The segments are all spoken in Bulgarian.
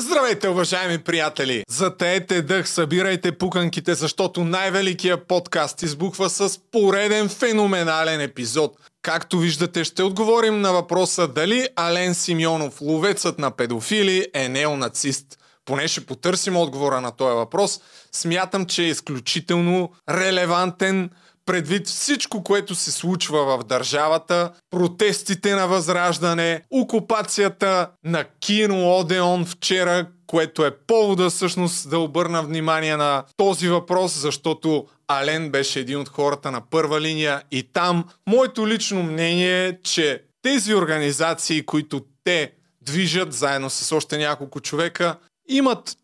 Здравейте, уважаеми приятели! Затеете дъх, събирайте пуканките, защото най-великият подкаст избухва с пореден феноменален епизод. Както виждате, ще отговорим на въпроса дали Ален Симеонов, ловецът на педофили, е неонацист. Поне ще потърсим отговора на този въпрос. Смятам, че е изключително релевантен, предвид всичко, което се случва в държавата, протестите на възраждане, окупацията на кино Одеон вчера, което е повода всъщност да обърна внимание на този въпрос, защото Ален беше един от хората на първа линия и там моето лично мнение е, че тези организации, които те движат заедно с още няколко човека, имат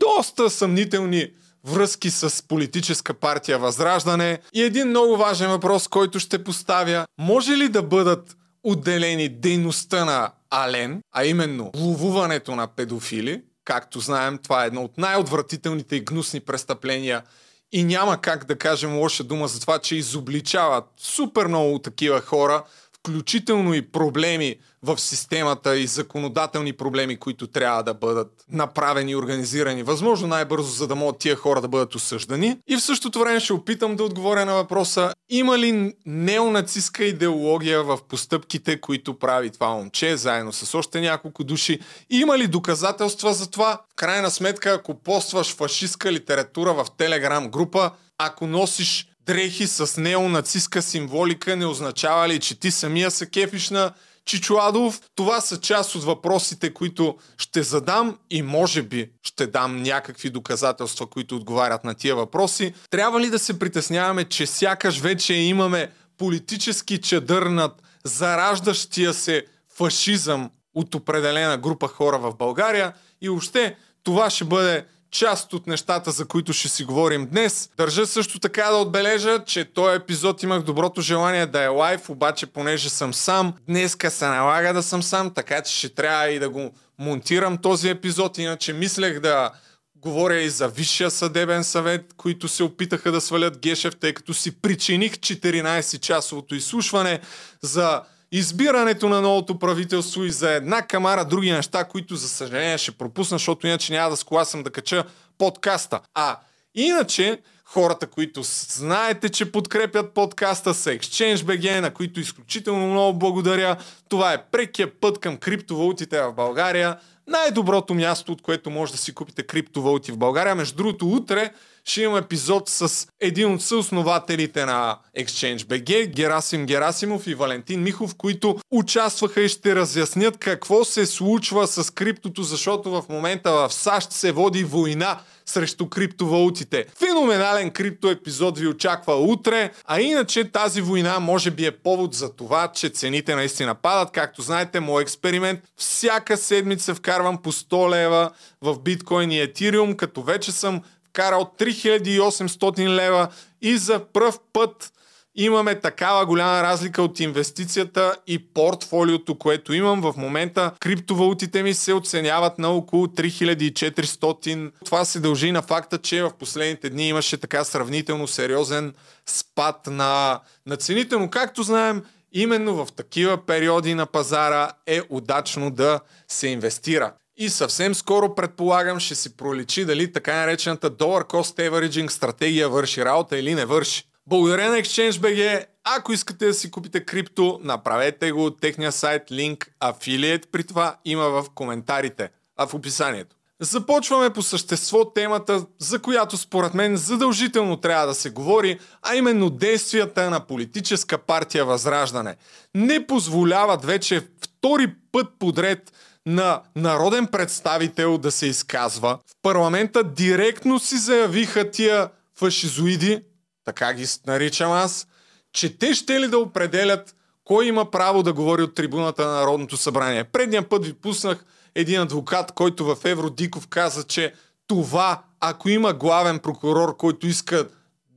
доста съмнителни връзки с политическа партия Възраждане и един много важен въпрос, който ще поставя. Може ли да бъдат отделени дейността на Ален, а именно ловуването на педофили? Както знаем, това е едно от най-отвратителните и гнусни престъпления и няма как да кажем лоша дума за това, че изобличават супер много такива хора, включително и проблеми в системата и законодателни проблеми, които трябва да бъдат направени и организирани възможно най-бързо, за да могат тия хора да бъдат осъждани. И в същото време ще опитам да отговоря на въпроса има ли неонацистска идеология в постъпките, които прави това момче, заедно с още няколко души? Има ли доказателства за това? В крайна сметка, ако постваш фашистска литература в телеграм група, ако носиш дрехи с неонацистска символика не означава ли, че ти самия се кефиш на Чичуадов? Това са част от въпросите, които ще задам и може би ще дам някакви доказателства, които отговарят на тия въпроси. Трябва ли да се притесняваме, че сякаш вече имаме политически чадър над зараждащия се фашизъм от определена група хора в България и още това ще бъде част от нещата, за които ще си говорим днес. Държа също така да отбележа, че този епизод имах доброто желание да е лайв, обаче понеже съм сам, днеска се налага да съм сам, така че ще трябва и да го монтирам този епизод, иначе мислех да говоря и за Висшия съдебен съвет, които се опитаха да свалят Гешев, тъй като си причиних 14-часовото изслушване за избирането на новото правителство и за една камара други неща, които за съжаление ще пропусна, защото иначе няма да скласам да кача подкаста. А иначе хората, които знаете, че подкрепят подкаста са ExchangeBG, на които изключително много благодаря. Това е прекия път към криптовалутите в България. Най-доброто място, от което може да си купите криптовалути в България. Между другото, утре ще имам епизод с един от съоснователите на ExchangeBG, Герасим Герасимов и Валентин Михов, които участваха и ще разяснят какво се случва с криптото, защото в момента в САЩ се води война срещу криптовалутите. Феноменален крипто епизод ви очаква утре, а иначе тази война може би е повод за това, че цените наистина падат. Както знаете, мой експеримент всяка седмица вкарвам по 100 лева в биткоин и етириум, като вече съм вкарал 3800 лева и за пръв път имаме такава голяма разлика от инвестицията и портфолиото, което имам. В момента криптовалутите ми се оценяват на около 3400. Това се дължи на факта, че в последните дни имаше така сравнително сериозен спад на, на цените, но както знаем, именно в такива периоди на пазара е удачно да се инвестира. И съвсем скоро, предполагам, ще си проличи дали така наречената Dollar Cost Averaging стратегия върши работа или не върши. Благодаря на ExchangeBG. Ако искате да си купите крипто, направете го от техния сайт, линк Affiliate. При това има в коментарите, а в описанието. Започваме по същество темата, за която според мен задължително трябва да се говори, а именно действията на политическа партия Възраждане. Не позволяват вече втори път подред на народен представител да се изказва. В парламента директно си заявиха тия фашизоиди, така ги наричам аз, че те ще ли да определят кой има право да говори от трибуната на Народното събрание. Предния път ви пуснах един адвокат, който в Евродиков каза, че това, ако има главен прокурор, който иска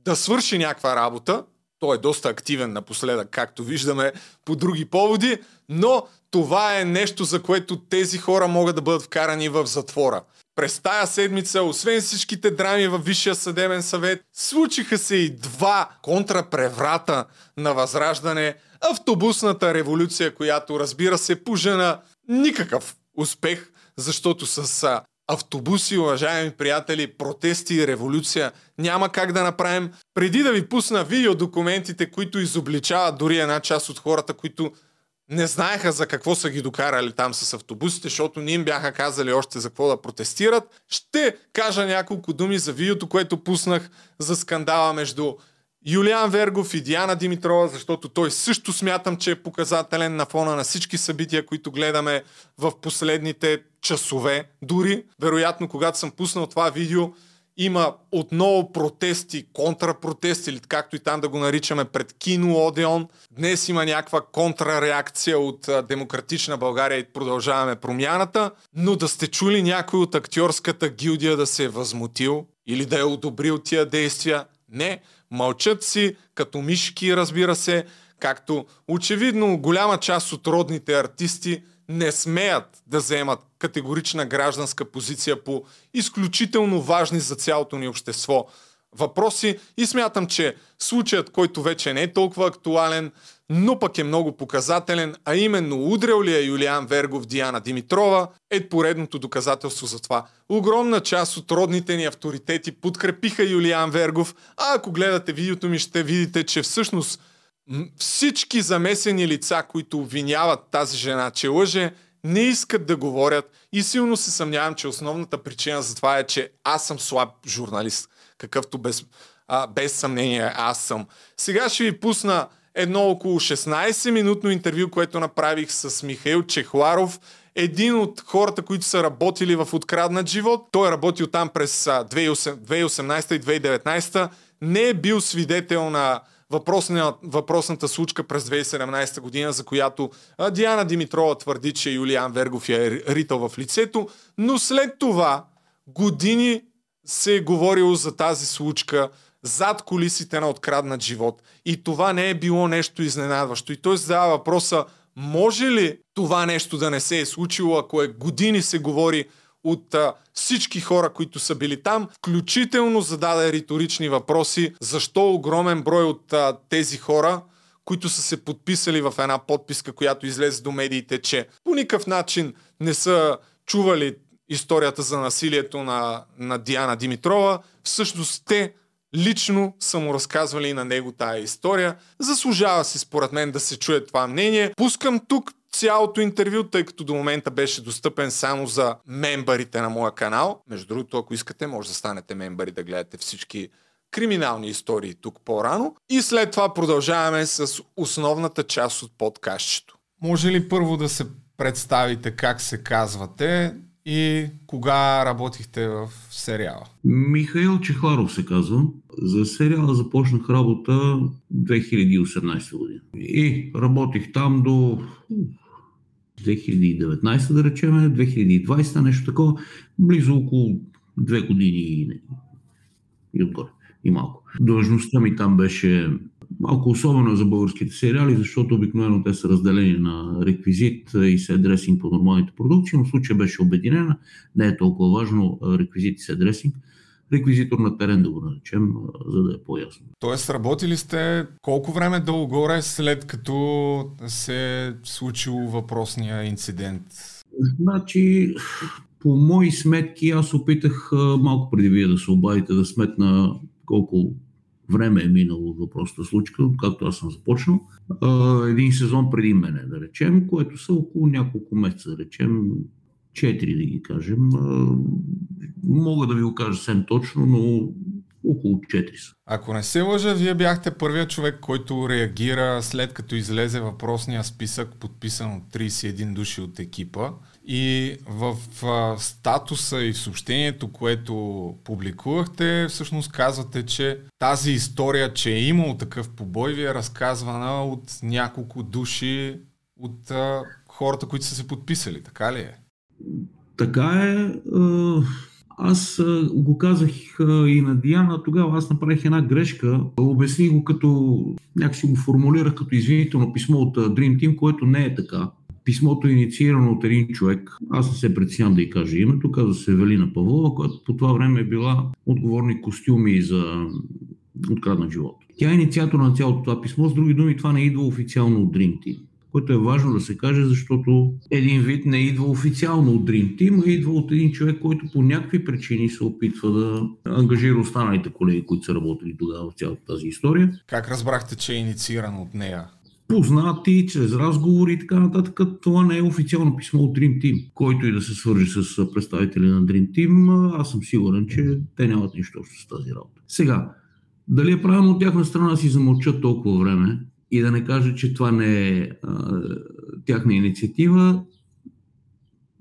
да свърши някаква работа, той е доста активен напоследък, както виждаме по други поводи, но това е нещо, за което тези хора могат да бъдат вкарани в затвора. През тая седмица, освен всичките драми във Висшия съдебен съвет, случиха се и два контрапреврата на възраждане, автобусната революция, която разбира се пожена никакъв успех защото с автобуси, уважаеми приятели, протести и революция няма как да направим. Преди да ви пусна видеодокументите, които изобличават дори една част от хората, които не знаеха за какво са ги докарали там с автобусите, защото не им бяха казали още за какво да протестират. Ще кажа няколко думи за видеото, което пуснах за скандала между Юлиан Вергов и Диана Димитрова, защото той също смятам, че е показателен на фона на всички събития, които гледаме в последните часове. Дори, вероятно, когато съм пуснал това видео, има отново протести, контрапротести, или както и там да го наричаме, пред кино Одеон. Днес има някаква контрареакция от Демократична България и продължаваме промяната, но да сте чули някой от актьорската гилдия да се е възмутил или да е одобрил тия действия, не, мълчат си, като мишки, разбира се, както очевидно голяма част от родните артисти не смеят да вземат категорична гражданска позиция по изключително важни за цялото ни общество въпроси и смятам, че случаят, който вече не е толкова актуален, но пък е много показателен, а именно удрял ли е Юлиан Вергов Диана Димитрова, е поредното доказателство за това. Огромна част от родните ни авторитети подкрепиха Юлиан Вергов, а ако гледате видеото ми ще видите, че всъщност всички замесени лица, които обвиняват тази жена, че лъже, не искат да говорят и силно се съмнявам, че основната причина за това е, че аз съм слаб журналист, какъвто без, а, без съмнение аз съм. Сега ще ви пусна едно около 16-минутно интервю, което направих с Михаил Чехларов, един от хората, които са работили в Откраднат живот. Той е работил там през 2018 и 2019. Не е бил свидетел на въпросна, въпросната случка през 2017 година, за която Диана Димитрова твърди, че Юлиан Вергов я е ритал в лицето, но след това години се е говорило за тази случка зад колисите на откраднат живот. И това не е било нещо изненадващо. И той задава въпроса, може ли това нещо да не се е случило, ако е години се говори от а, всички хора, които са били там, включително зададе риторични въпроси, защо огромен брой от а, тези хора, които са се подписали в една подписка, която излезе до медиите, че по никакъв начин не са чували историята за насилието на, на Диана Димитрова, всъщност те лично са му разказвали на него тая история. Заслужава си според мен да се чуе това мнение. Пускам тук цялото интервю, тъй като до момента беше достъпен само за мембарите на моя канал. Между другото, ако искате, може да станете мембари да гледате всички криминални истории тук по-рано. И след това продължаваме с основната част от подкастчето. Може ли първо да се представите как се казвате и кога работихте в сериала? Михаил Чехларов се казва. За сериала започнах работа 2018 година. И работих там до 2019, да речем, 2020, нещо такова, близо около две години и, и отгоре, и малко. Длъжността ми там беше малко особено за българските сериали, защото обикновено те са разделени на реквизит и седресинг по нормалните продукции, но случая беше обединена. Не е толкова важно реквизит и седресинг реквизитор на терен, да го наречем, за да е по-ясно. Тоест, работили сте колко време долу-горе след като се е случил въпросния инцидент? Значи, по мои сметки, аз опитах малко преди вие да се обадите да сметна колко време е минало от въпросната случка, както аз съм започнал. Един сезон преди мене, да речем, което са около няколко месеца, да речем, четири да ги кажем. Мога да ви го кажа съвсем точно, но около 4 са. Ако не се лъжа, вие бяхте първият човек, който реагира след като излезе въпросния списък, подписан от 31 души от екипа. И в статуса и в съобщението, което публикувахте, всъщност казвате, че тази история, че е имало такъв побой, ви е разказвана от няколко души от хората, които са се подписали. Така ли е? Така е. Аз го казах и на Диана, тогава аз направих една грешка. Обясних го като, някакси го формулирах като извинително писмо от Dream Team, което не е така. Писмото е инициирано от един човек. Аз не се предсням да й кажа името. Казва се Велина Павлова, която по това време е била отговорник костюми за откраднат живот. Тя е инициатор на цялото това писмо. С други думи, това не идва официално от Dream Team. Което е важно да се каже, защото един вид не идва официално от Dream Team, а идва от един човек, който по някакви причини се опитва да ангажира останалите колеги, които са работили тогава в цялата тази история. Как разбрахте, че е иницииран от нея? познати, чрез разговори и така нататък. Това не е официално писмо от Dream Team. Който и да се свържи с представители на Dream Team, аз съм сигурен, че те нямат нищо общо с тази работа. Сега, дали е правилно от тяхна страна да си замълчат толкова време и да не кажат, че това не е а, тяхна инициатива,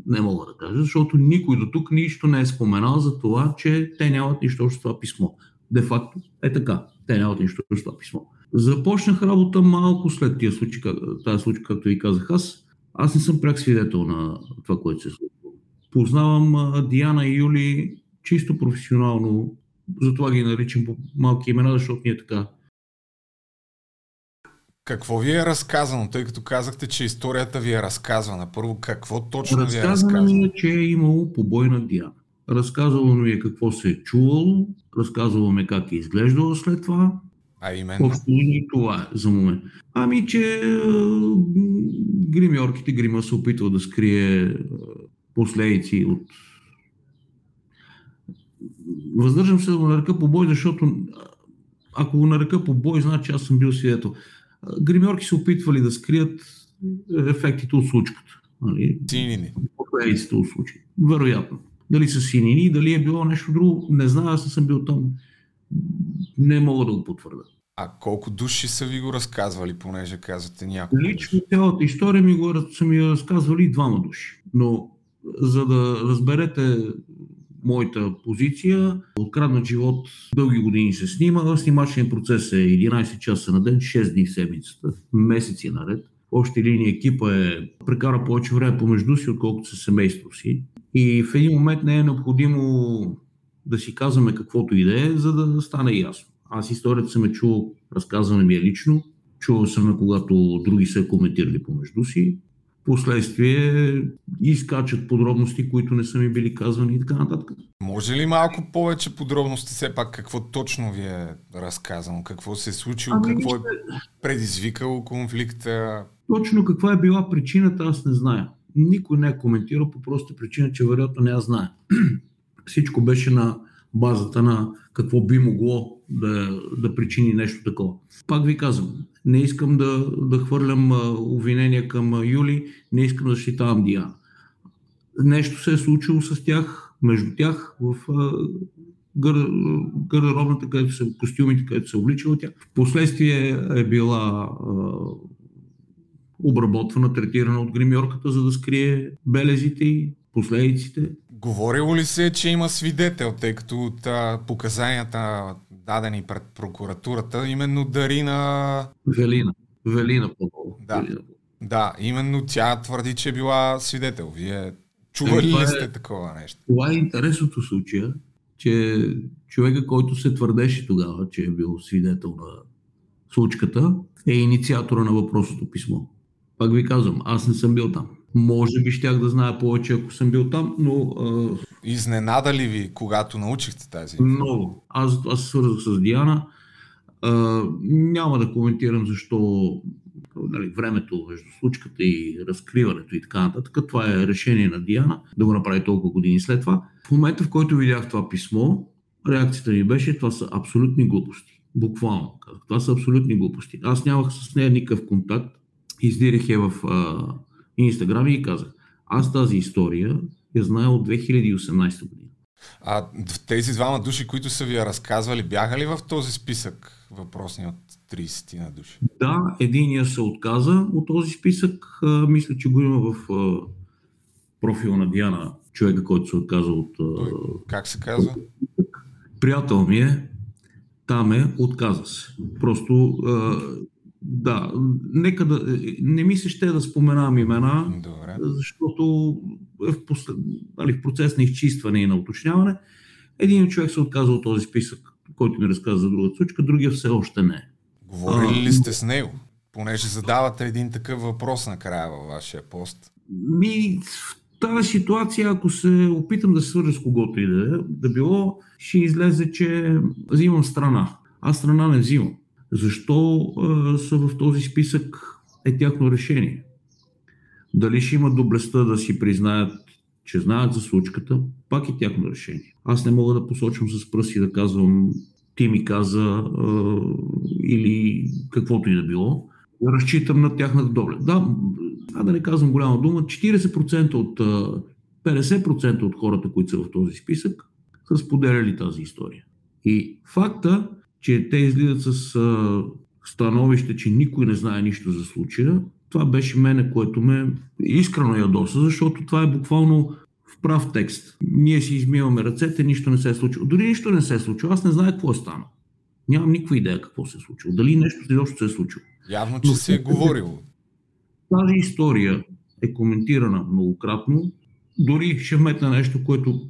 не мога да кажа, защото никой до тук нищо не е споменал за това, че те нямат нищо общо с това писмо. Де факто е така. Те нямат нищо общо с това писмо. Започнах работа малко след тия случаи, тази случай, както ви казах аз. Аз не съм пряк свидетел на това, което се случва. Познавам Диана и Юли чисто професионално, затова ги наричам по малки имена, защото ние така. Какво ви е разказано, тъй като казахте, че историята ви е разказвана? Първо, какво точно ви е разказано? ми е, че е имало побой на Диана. Разказало ми е какво се е чувало, разказало ми как е изглеждало след това, а именно? и това е за момент. Ами, че гримьорките грима се опитва да скрие последици от Въздържам се да го нарека по бой, защото ако го нарека по бой, значи аз съм бил свидетел. Гримьорки се опитвали да скрият ефектите от случката. Нали? Синини. Последиците от случая. Вероятно. Дали са синини, дали е било нещо друго, не знам, аз съм бил там не мога да го потвърда. А колко души са ви го разказвали, понеже казвате няколко? Лично цялата история ми го са ми разказвали двама души. Но за да разберете моята позиция, откраднат живот дълги години се снима. Снимачният процес е 11 часа на ден, 6 дни в седмицата, месеци наред. Още линия екипа е прекара повече време помежду си, отколкото със семейство си. И в един момент не е необходимо да си казваме каквото и да е, за да стане ясно. Аз историята съм е чул, разказване ми е лично, чувал съм я, когато други са коментирали помежду си. Последствие изкачат подробности, които не са ми били казвани и така нататък. Може ли малко повече подробности все пак какво точно ви е разказано? Какво се е случило? Ами, какво е предизвикало конфликта? Точно каква е била причината, аз не зная. Никой не е коментирал по проста причина, че вероятно не я знае. Всичко беше на базата на какво би могло да, да причини нещо такова. Пак ви казвам, не искам да, да хвърлям обвинения към Юли, не искам да защитавам Диана. Нещо се е случило с тях, между тях, в гър, гардеробната, където са костюмите, където се обличала тя. Впоследствие е била обработвана, третирана от гримьорката, за да скрие белезите и последиците. Говорило ли се, че има свидетел, тъй като от а, показанията дадени пред прокуратурата, именно Дарина... Велина. Велина по Да. Велина. да, именно тя твърди, че е била свидетел. Вие чували ли е- сте е, такова нещо? Това е интересното случая, че човека, който се твърдеше тогава, че е бил свидетел на случката, е инициатора на въпросното писмо. Пак ви казвам, аз не съм бил там. Може би щях да знае повече, ако съм бил там, но... А... Изненада ли ви, когато научихте тази? Много. Аз, аз свързах с Диана. А, няма да коментирам защо нали, времето между случката и разкриването и така нататък. Това е решение на Диана да го направи толкова години след това. В момента, в който видях това писмо, реакцията ми беше, това са абсолютни глупости. Буквално. Това са абсолютни глупости. Аз нямах с нея никакъв контакт. Издирих я в а, Инстаграм и казах, аз тази история я знае от 2018 година. А тези двама души, които са ви я разказвали, бяха ли в този списък въпросни от 30 на души? Да, единия се отказа от този списък. А, мисля, че го има в а, профила на Диана, човека, който се отказа от... А, как се казва? Приятел ми е, там е, отказа се. Просто а, да, нека да. Не ми се ще да споменавам имена, Добре. защото е в, послед, нали, в процес на изчистване и на уточняване. Един човек се отказа от този списък, който ми разказа за другата случка, другия все още не. Говорили ли сте с него? Понеже задавате един такъв въпрос накрая във вашия пост. Ми, в тази ситуация, ако се опитам да се свържа с когото и да е, да било, ще излезе, че взимам страна. Аз страна не взимам. Защо а, са в този списък е тяхно решение. Дали ще имат доблестта да си признаят, че знаят за случката, пак е тяхно решение. Аз не мога да посочвам с пръсти да казвам ти ми каза а, или каквото и да било. Разчитам на тяхната доблест. Да, а да не казвам голяма дума, 40% от 50% от хората, които са в този списък, са споделяли тази история. И факта, че те излизат с а, становище, че никой не знае нищо за случая, това беше мене, което ме искрено ядоса, защото това е буквално в прав текст. Ние си измиваме ръцете, нищо не се е случило. Дори нищо не се е случило. Аз не знае какво е станало. Нямам никаква идея какво се е случило. Дали нещо изобщо се е случило. Явно, че Но, се е говорило. Тази история е коментирана многократно. Дори ще вметна нещо, което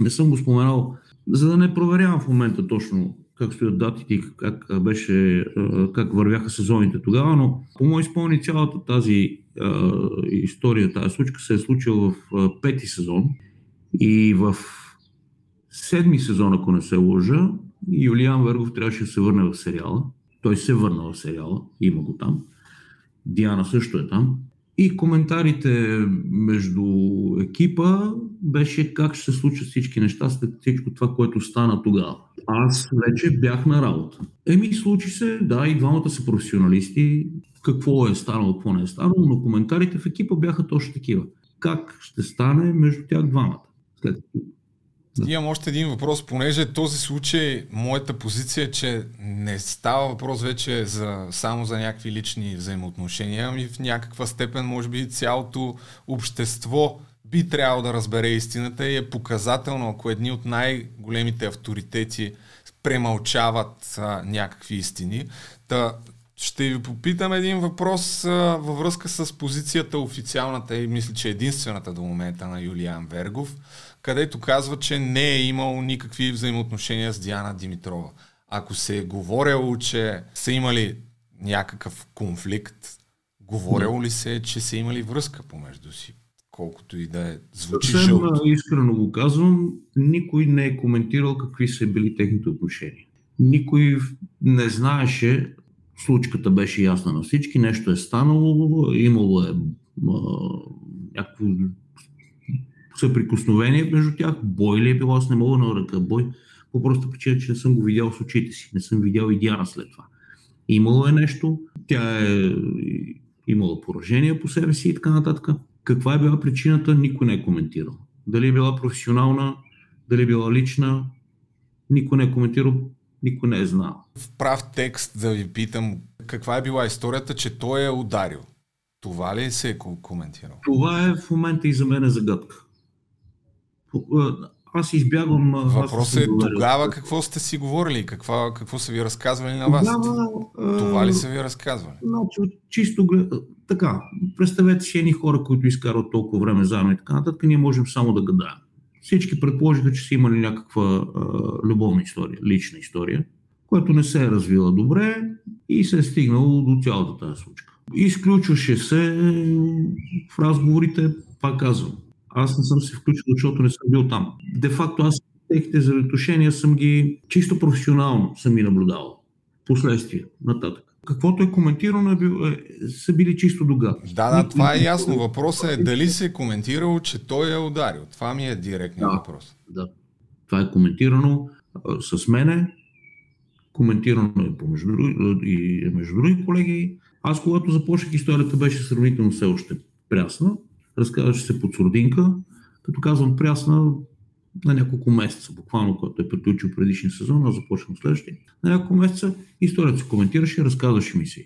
не съм го споменал, за да не проверявам в момента точно как стоят датите и как, беше, как вървяха сезоните тогава, но по мой спомни цялата тази а, история, тази случка се е случила в а, пети сезон и в седми сезон, ако не се лъжа, Юлиан Вергов трябваше да се върне в сериала. Той се върна в сериала, има го там. Диана също е там. И коментарите между екипа беше как ще се случат всички неща след всичко това, което стана тогава. Аз вече бях на работа. Еми, случи се, да, и двамата са професионалисти. Какво е станало, какво не е станало, но коментарите в екипа бяха точно такива. Как ще стане между тях двамата? След да. Имам още един въпрос, понеже този случай, моята позиция е, че не става въпрос вече за, само за някакви лични взаимоотношения, ами в някаква степен, може би, цялото общество би трябвало да разбере истината и е показателно, ако едни от най-големите авторитети премълчават а, някакви истини. Та, ще ви попитам един въпрос а, във връзка с позицията официалната и мисля, че единствената до момента на Юлиан Вергов където казва, че не е имал никакви взаимоотношения с Диана Димитрова. Ако се е говорило, че са имали някакъв конфликт, говорило ли се, че са имали връзка помежду си? Колкото и да е звучи Съвсем жълто. искрено го казвам, никой не е коментирал какви са били техните отношения. Никой не знаеше, случката беше ясна на всички, нещо е станало, имало е някакво съприкосновение между тях. Бой ли е било? Аз не мога на ръка бой, по просто причина, че не съм го видял с очите си. Не съм видял и Диана след това. Имало е нещо, тя е имала поражение по себе си и така нататък. Каква е била причината, никой не е коментирал. Дали е била професионална, дали е била лична, никой не е коментирал, никой не е знал. В прав текст да ви питам, каква е била историята, че той е ударил? Това ли се е коментирал? Това е в момента и за мен е загадка аз избягвам. Въпросът е тогава какво сте си говорили, какво, какво са ви разказвали на вас? Тогава, Това ли са ви разказвали? Значи, чисто така, представете си едни хора, които изкарват толкова време заедно и така нататък, ние можем само да гадаем. Всички предположиха, че са имали някаква а, любовна история, лична история, която не се е развила добре и се е стигнало до цялата тази случка. Изключваше се в разговорите, пак казвам, аз не съм се включил, защото не съм бил там. Де факто аз техните взаимоотношения съм ги чисто професионално съм ги наблюдавал. Последствия, нататък. Каквото е коментирано, е, бил, е, са били чисто дога. Да, да, това е ясно. Въпросът е дали се е коментирало, че той е ударил. Това ми е директният да, въпрос. Да. Това е коментирано а, с мене, коментирано е помежду, и между други колеги. Аз, когато започнах историята, беше сравнително все още прясна разказваше се под сурдинка, като казвам прясна на няколко месеца, буквално, когато е приключил предишния сезон, аз започвам следващия. На няколко месеца историята се коментираше, разказваше ми се,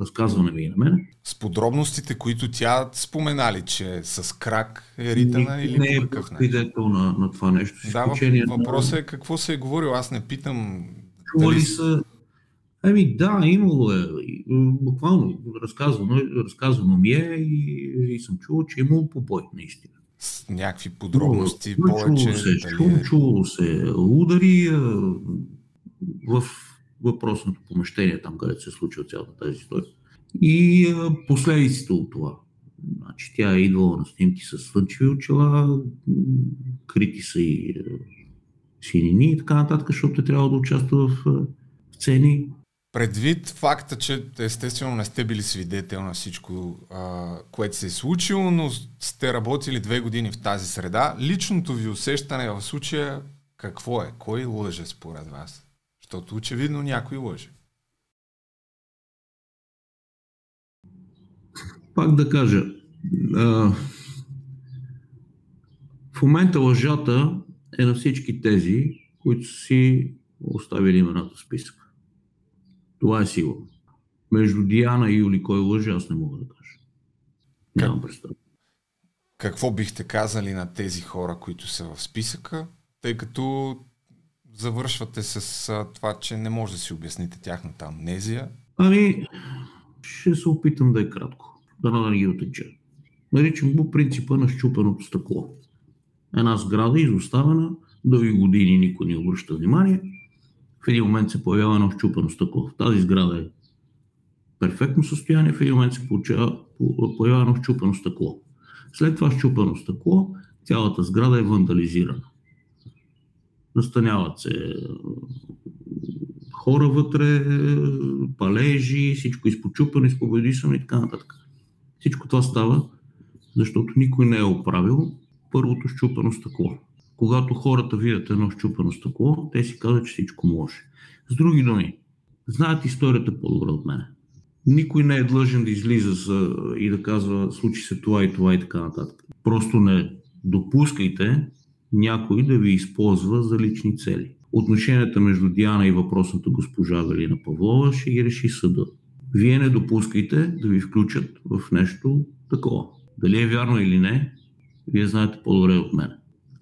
разказване ми и на мен. С подробностите, които тя споменали, че с крак е ритана или не е какъв свидетел на, на това нещо. Да, въпросът е какво се е говорил, аз не питам. Чували дали... са Ами да, имало е. Буквално разказвано, разказвано ми е и, и съм чувал, че е имало побой, наистина. С някакви подробности чувало, повече. Чувало се, чувало, чувало се удари в въпросното помещение, там където се е случва цялата тази история. И последиците от това. Значи, тя е идвала на снимки с слънчеви очила, крити са и синини и така нататък, защото е трябва да участва в, в цени Предвид факта, че естествено не сте били свидетел на всичко, а, което се е случило, но сте работили две години в тази среда, личното ви усещане в случая какво е? Кой лъже според вас? Защото очевидно някой лъже. Пак да кажа, а, в момента лъжата е на всички тези, които си оставили имената в списък. Това е сигурно. Между Диана и Юли кой лъже, аз не мога да кажа. Нямам представа. Какво бихте казали на тези хора, които са в списъка, тъй като завършвате с а, това, че не може да си обясните тяхната амнезия? Ами, ще се опитам да е кратко. Да не ги отеча. Наричам го принципа на щупеното стъкло. Една сграда изоставена, дълги години никой не обръща внимание. В един момент се появява едно щупено стъкло. Тази сграда е перфектно състояние, в един момент се получава, появява едно щупено стъкло. След това щупено стъкло, цялата сграда е вандализирана. Настаняват се хора вътре, палежи, всичко изпочупено, изповедисано и така нататък. Всичко това става, защото никой не е оправил първото щупено стъкло. Когато хората видят едно щупено стъкло, те си казват, че всичко може. С други думи, знаят историята по-добре от мене. Никой не е длъжен да излиза за, и да казва случи се това и това и така нататък. Просто не допускайте някой да ви използва за лични цели. Отношенията между Диана и въпросната госпожа Галина Павлова ще ги реши съда. Вие не допускайте да ви включат в нещо такова. Дали е вярно или не, вие знаете по-добре от мен.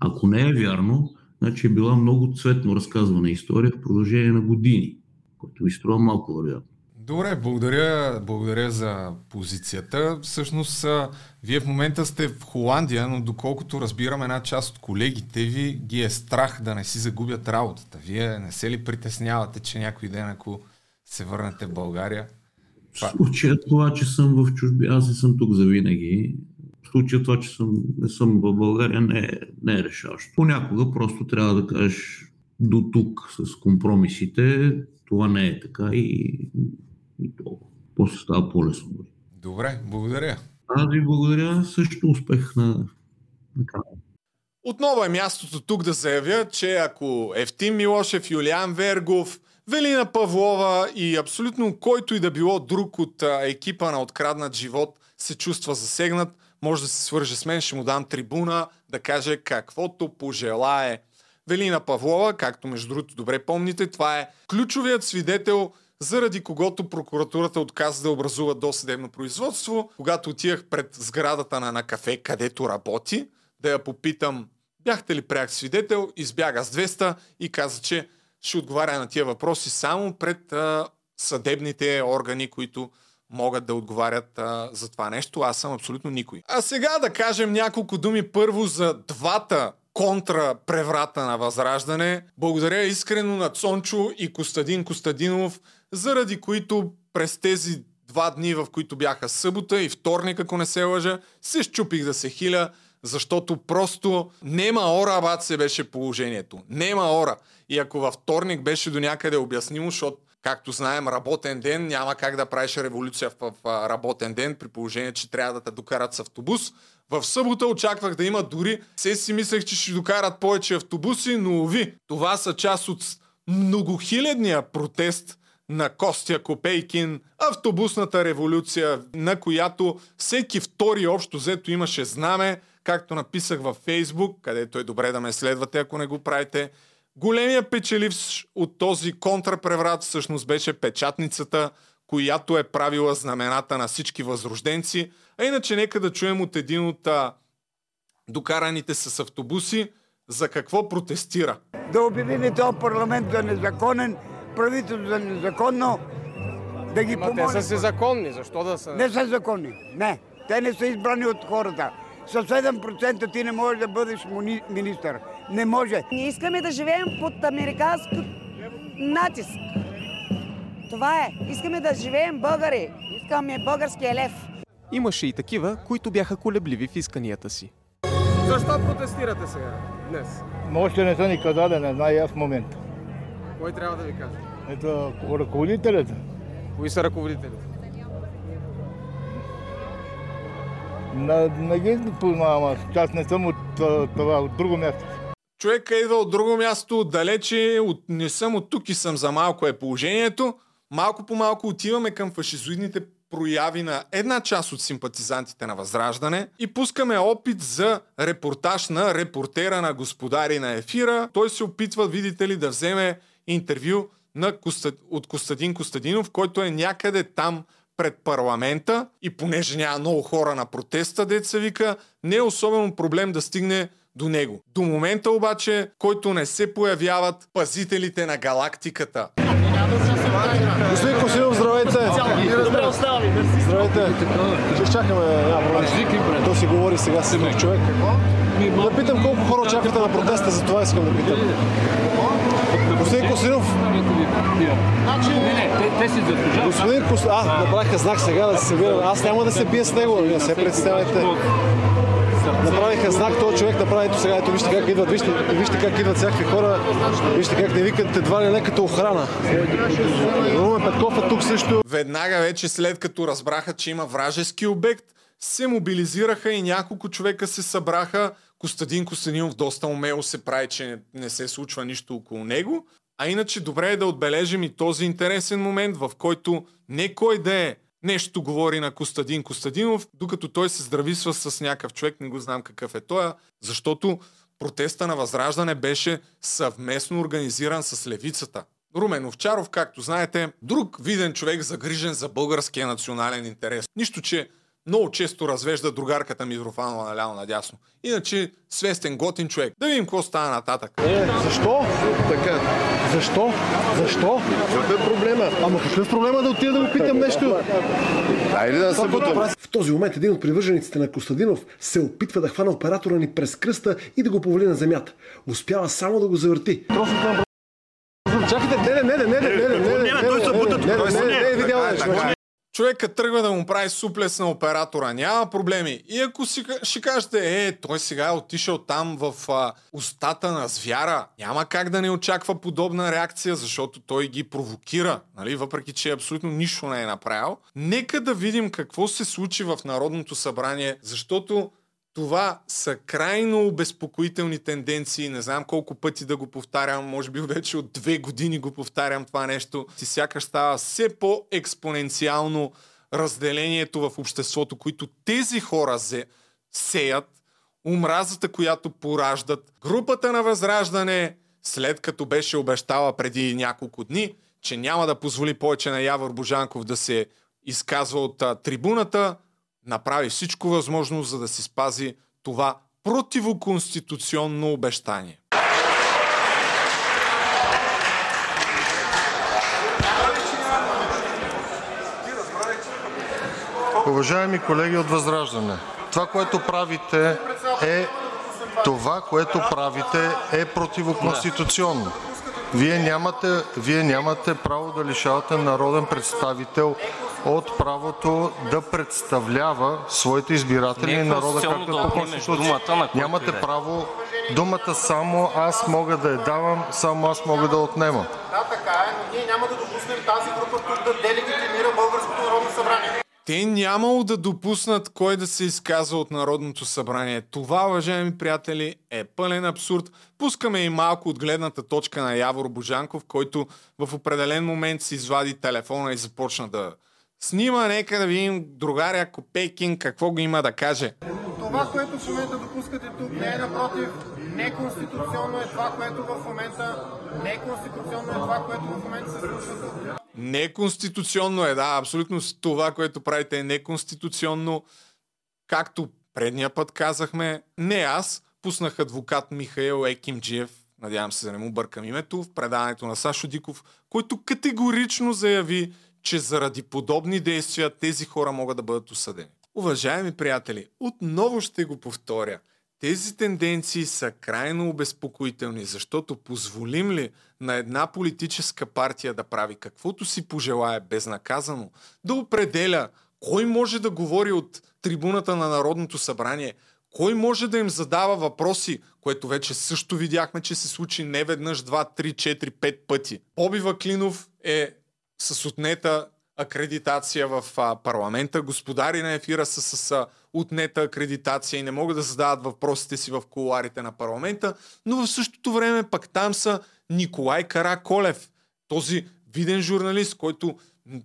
Ако не е вярно, значи е била много цветно разказвана история в продължение на години, което ви струва малко вероятно. Добре, благодаря, благодаря за позицията. Всъщност, вие в момента сте в Холандия, но доколкото разбирам една част от колегите ви, ги е страх да не си загубят работата. Вие не се ли притеснявате, че някой ден, ако се върнете в България? В случая това, че съм в чужби, аз не съм тук за винаги. Случая това, че съм, не съм в България, не е, не е решаващо. Понякога просто трябва да кажеш до тук с компромисите, това не е така и и то после става по-лесно. Добре, благодаря. Аз ви благодаря. Също успех на, на канала. Отново е мястото тук да заявя, че ако Евтим Милошев, Юлиан Вергов, Велина Павлова и абсолютно който и да било друг от екипа на Откраднат живот се чувства засегнат, може да се свърже с мен, ще му дам трибуна да каже каквото пожелае. Велина Павлова, както между другото добре помните, това е ключовият свидетел заради когото прокуратурата отказа да образува досъдебно производство. Когато отивах пред сградата на, на кафе, където работи, да я попитам, бяхте ли пряк свидетел, избяга с 200 и каза, че ще отговаря на тия въпроси само пред а, съдебните органи, които могат да отговарят а, за това нещо. Аз съм абсолютно никой. А сега да кажем няколко думи първо за двата контра преврата на Възраждане. Благодаря искрено на Цончо и Костадин Костадинов, заради които през тези два дни, в които бяха събота и вторник, ако не се лъжа, се щупих да се хиля, защото просто нема ора, бат се беше положението. Нема ора. И ако във вторник беше до някъде обяснимо, защото както знаем, работен ден, няма как да правиш революция в, в работен ден, при положение, че трябва да те докарат с автобус. В събота очаквах да има дори, се си мислех, че ще докарат повече автобуси, но ви, това са част от многохилядния протест на Костя Копейкин, автобусната революция, на която всеки втори общо взето имаше знаме, както написах във Фейсбук, където е добре да ме следвате, ако не го правите. Големия печеливш от този контрапреврат всъщност беше печатницата, която е правила знамената на всички възрожденци. А иначе нека да чуем от един от а, докараните с автобуси за какво протестира. Да обявим този парламент за незаконен, правителство за незаконно, да ги помолим. Те са си законни, защо да са? Не са законни, не. Те не са избрани от хората. С 7% ти не можеш да бъдеш министър. Не може. Ние искаме да живеем под американски натиск. Това е. Искаме да живеем българи. Искаме българския лев. Имаше и такива, които бяха колебливи в исканията си. Защо протестирате сега, днес? Още не са ни казали, не знае аз в момента. Кой трябва да ви каже? Ето ръководителят. Кои са ръководителите? На, не ги познавам аз. Аз не съм от това, от друго място. Човека идва от друго място, далече, от, не съм от тук и съм за малко е положението. Малко по малко отиваме към фашизоидните прояви на една част от симпатизантите на Възраждане и пускаме опит за репортаж на репортера на господари на ефира. Той се опитва, видите ли, да вземе интервю на Коста... от Костадин Костадинов, който е някъде там пред парламента и понеже няма много хора на протеста, деца вика, не е особено проблем да стигне до него. До момента обаче, който не се появяват пазителите на галактиката. Господин Косилов, здравейте! Здравейте! Ще изчакаме няма. То си говори сега с друг човек. Да питам колко хора очаквате на протеста, за това искам да питам. Господин Косилов, господин Кос... А, направиха знак сега да се събира. Аз няма да се бия с него, не се представяйте. Направиха знак, този човек направи ето сега, ето вижте как идват, вижте, вижте как идват всякакви хора, вижте как не викат едва ли не като охрана. Румен Петков е тук също. Веднага вече след като разбраха, че има вражески обект, се мобилизираха и няколко човека се събраха. Костадин Костадинов доста умело се прави, че не, не се случва нищо около него. А иначе добре е да отбележим и този интересен момент, в който не кой да е нещо говори на Костадин Костадинов, докато той се здрависва с някакъв човек, не го знам какъв е той, защото протеста на Възраждане беше съвместно организиран с левицата. Румен Овчаров, както знаете, друг виден човек загрижен за българския национален интерес. Нищо, че много често развежда другарката ми Митрофанова наляво надясно. Иначе свестен готин човек. Да видим какво става нататък. Е, защо? Така. Защо? Защо? Какъв е проблема? Ама какъв е проблема да отида да го питам нещо? Айде да се бутам. В този момент един от привържениците на Костадинов се опитва да хвана оператора ни през кръста и да го повали на земята. Успява само да го завърти. Чакайте, не, не, не, не, не. Човека тръгва да му прави суплес на оператора. Няма проблеми. И ако си, ще кажете, е, той сега е отишъл там в а, устата на звяра, няма как да не очаква подобна реакция, защото той ги провокира, нали? въпреки че абсолютно нищо не е направил. Нека да видим какво се случи в Народното събрание, защото това са крайно обезпокоителни тенденции. Не знам колко пъти да го повтарям. Може би вече от две години го повтарям това нещо. Ти сякаш става все по-експоненциално разделението в обществото, които тези хора се сеят, омразата, която пораждат. Групата на Възраждане, след като беше обещала преди няколко дни, че няма да позволи повече на Явор Божанков да се изказва от трибуната, направи всичко възможно, за да си спази това противоконституционно обещание. Уважаеми колеги от Възраждане, това, което правите е това, което правите е противоконституционно. Вие нямате, вие нямате право да лишавате народен представител от правото да представлява своите избиратели и народа, както е по Конституция. Нямате право думата само аз мога да я давам, само аз мога да отнемам. Да, така е, но ние няма да допуснем тази група тук да делегитимира Българското народно събрание. Те нямало да допуснат кой да се изказва от Народното събрание. Това, уважаеми приятели, е пълен абсурд. Пускаме и малко от гледната точка на Явор Божанков, който в определен момент си извади телефона и започна да снима. Нека да видим другаря Копейкин какво го има да каже. Това, което в момента допускате тук, не е напротив, неконституционно е това, което в момента, неконституционно е това, което в момента се случва тук. Неконституционно е, да, абсолютно това, което правите е неконституционно. Както предния път казахме, не аз, пуснах адвокат Михаил Екимджиев, надявам се да не му бъркам името, в предаването на Сашо Диков, който категорично заяви, че заради подобни действия тези хора могат да бъдат осъдени. Уважаеми приятели, отново ще го повторя. Тези тенденции са крайно обезпокоителни, защото позволим ли на една политическа партия да прави каквото си пожелае безнаказано, да определя кой може да говори от трибуната на Народното събрание, Кой може да им задава въпроси, което вече също видяхме, че се случи не веднъж, два, три, четири, пет пъти. Боби Ваклинов е с отнета акредитация в а, парламента. Господари на ефира са с а, отнета акредитация и не могат да задават въпросите си в колуарите на парламента, но в същото време пък там са Николай Караколев, този виден журналист, който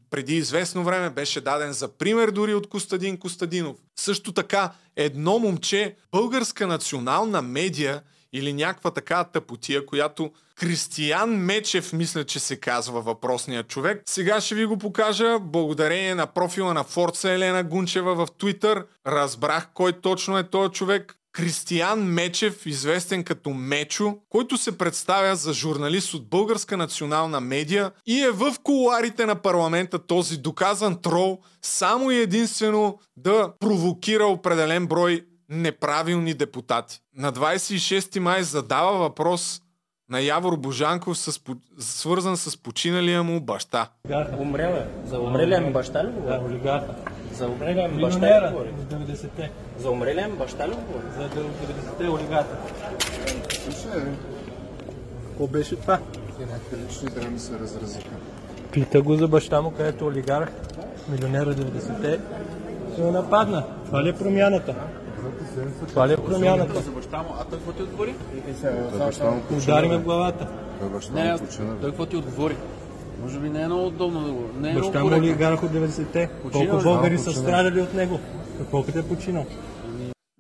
преди известно време беше даден за пример дори от Костадин Костадинов. Също така едно момче, българска национална медия или някаква така тъпотия, която Кристиян Мечев, мисля, че се казва въпросният човек. Сега ще ви го покажа. Благодарение на профила на Форца Елена Гунчева в Твитър. Разбрах кой точно е този човек. Кристиян Мечев, известен като Мечо, който се представя за журналист от Българска национална медия и е в колуарите на парламента този доказан трол, само и единствено да провокира определен брой неправилни депутати. На 26 май задава въпрос на Явор Божанков, с, свързан с починалия му баща. Умрел е. За умрелия ми баща ли говори? Да, олигарха. За умрелия ми баща ли говори? За 90-те. За умрелия ми баща ли говори? За 90-те олигарха. Слушай, Какво беше това? някакви лични драми се разразиха. Пита го за баща му, където олигарх, милионера 90-те, се нападна. Това ли е промяната? Това ли е промяната? За баща му, а той какво ти отговори? Удари ме в главата. Не, той какво ти отговори? Може би не е много удобно да го... Не е Баща му е олигарх от 90-те. Починал Колко ли? българи са страдали от него? Какво като е починал?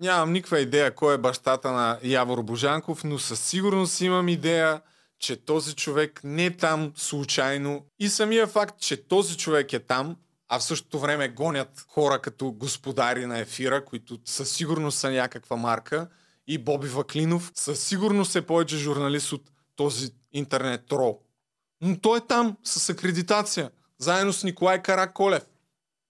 Нямам никаква идея кой е бащата на Явор Божанков, но със сигурност имам идея, че този човек не е там случайно. И самия факт, че този човек е там, а в същото време гонят хора като господари на ефира, които със сигурност са някаква марка, и Боби Ваклинов, със сигурност е повече журналист от този интернет трол. Но той е там с акредитация, заедно с Николай Караколев.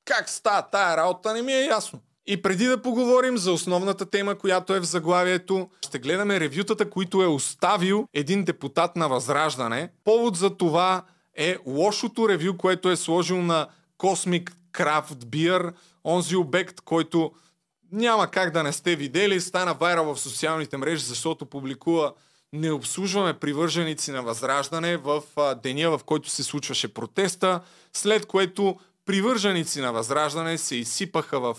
Как става тая работа, не ми е ясно. И преди да поговорим за основната тема, която е в заглавието, ще гледаме ревютата, които е оставил един депутат на Възраждане. Повод за това е лошото ревю, което е сложил на Cosmic Craft Beer, онзи обект, който няма как да не сте видели, стана вайрал в социалните мрежи, защото публикува не обслужваме привърженици на Възраждане в деня, в който се случваше протеста, след което привърженици на Възраждане се изсипаха в,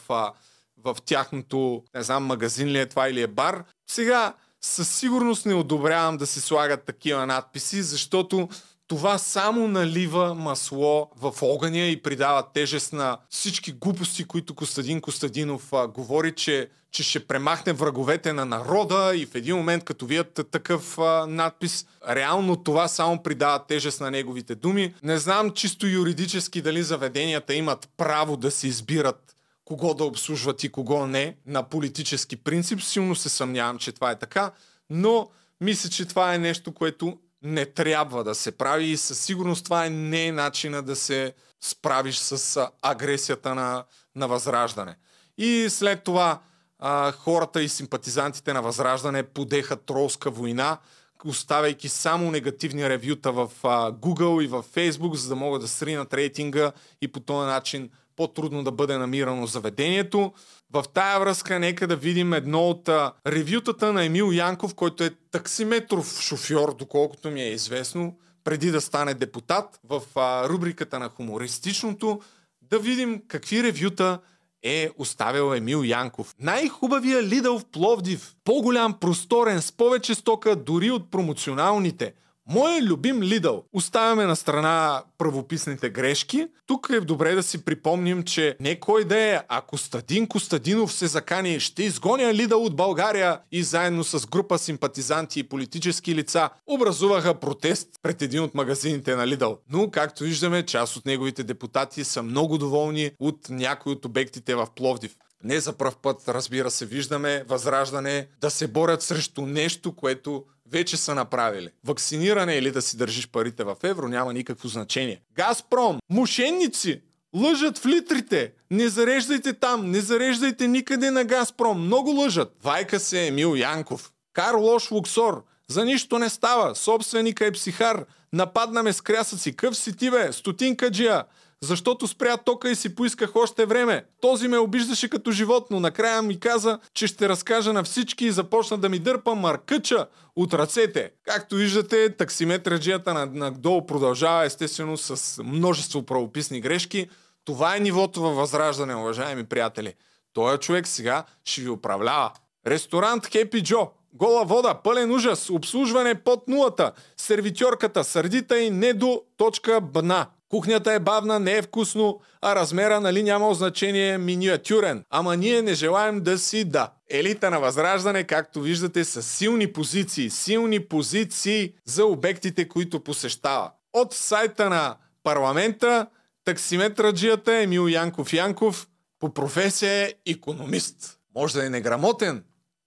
в тяхното, не знам, магазин ли е това или е бар. Сега със сигурност не одобрявам да се слагат такива надписи, защото това само налива масло в огъня и придава тежест на всички глупости, които Костадин Костадинов а, говори, че, че ще премахне враговете на народа и в един момент, като вият такъв а, надпис, реално това само придава тежест на неговите думи. Не знам чисто юридически дали заведенията имат право да се избират кого да обслужват и кого не на политически принцип. Силно се съмнявам, че това е така, но мисля, че това е нещо, което не трябва да се прави и със сигурност това е не е начина да се справиш с агресията на, на Възраждане. И след това а, хората и симпатизантите на Възраждане подеха тролска война, оставяйки само негативни ревюта в а, Google и в Facebook, за да могат да сринат рейтинга и по този начин по-трудно да бъде намирано заведението. В тая връзка нека да видим едно от а, ревютата на Емил Янков, който е таксиметров шофьор, доколкото ми е известно, преди да стане депутат в рубриката на хумористичното. Да видим какви ревюта е оставил Емил Янков. Най-хубавия Лидъл в Пловдив. По-голям, просторен, с повече стока, дори от промоционалните. Моя любим Лидъл. Оставяме на страна правописните грешки. Тук е добре да си припомним, че не кой да е, а Костадин Костадинов се закани, ще изгоня Лидъл от България и заедно с група симпатизанти и политически лица образуваха протест пред един от магазините на Лидъл. Но, както виждаме, част от неговите депутати са много доволни от някои от обектите в Пловдив. Не за пръв път, разбира се, виждаме възраждане да се борят срещу нещо, което вече са направили. Вакциниране или да си държиш парите в евро няма никакво значение. Газпром, мошенници, лъжат в литрите. Не зареждайте там, не зареждайте никъде на Газпром. Много лъжат. Вайка се Емил Янков. Карл Лош Луксор. За нищо не става. Собственика е психар. Нападнаме с крясъци. Къв си ти бе? Стотинка джия. Защото спря тока и си поисках още време. Този ме обиждаше като животно. Накрая ми каза, че ще разкажа на всички и започна да ми дърпа маркъча от ръцете. Както виждате, таксиметраджията на, надолу продължава естествено с множество правописни грешки. Това е нивото във възраждане, уважаеми приятели. Той човек сега ще ви управлява. Ресторант Хепи Джо. Гола вода, пълен ужас, обслужване под нулата, сервитьорката сърдита и не до точка бна. Кухнята е бавна, не е вкусно, а размера нали няма значение миниатюрен. Ама ние не желаем да си да. Елита на Възраждане, както виждате, са силни позиции. Силни позиции за обектите, които посещава. От сайта на парламента, таксиметраджията Емил Янков Янков по професия е економист. Може да е неграмотен,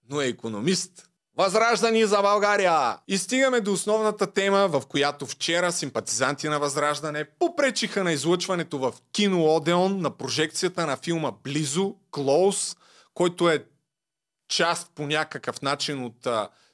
но е економист. Възраждани за България! И стигаме до основната тема, в която вчера симпатизанти на Възраждане попречиха на излъчването в кино Одеон на прожекцията на филма Близо, Close, който е част по някакъв начин от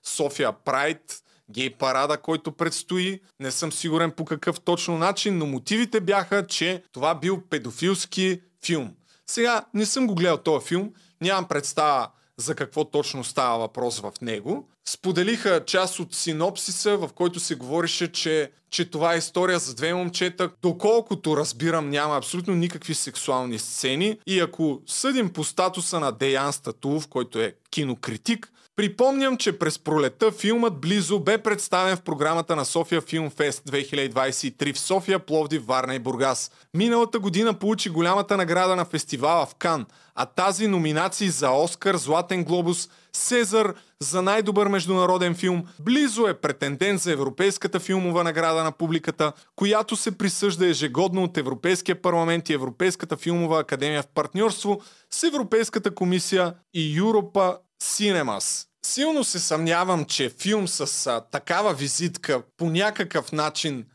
София Прайд, гей парада, който предстои. Не съм сигурен по какъв точно начин, но мотивите бяха, че това бил педофилски филм. Сега не съм го гледал този филм, нямам представа за какво точно става въпрос в него. Споделиха част от синопсиса, в който се говореше, че, че това е история за две момчета. Доколкото разбирам, няма абсолютно никакви сексуални сцени. И ако съдим по статуса на Деян Статулов, който е кинокритик, Припомням, че през пролета филмът Близо бе представен в програмата на София Филм Фест 2023 в София, Пловдив, Варна и Бургас. Миналата година получи голямата награда на фестивала в Кан, а тази номинации за Оскар, Златен глобус, Сезар за най-добър международен филм, близо е претендент за Европейската филмова награда на публиката, която се присъжда ежегодно от Европейския парламент и Европейската филмова академия в партньорство с Европейската комисия и Европа Cinemas. Силно се съмнявам, че филм с а, такава визитка по някакъв начин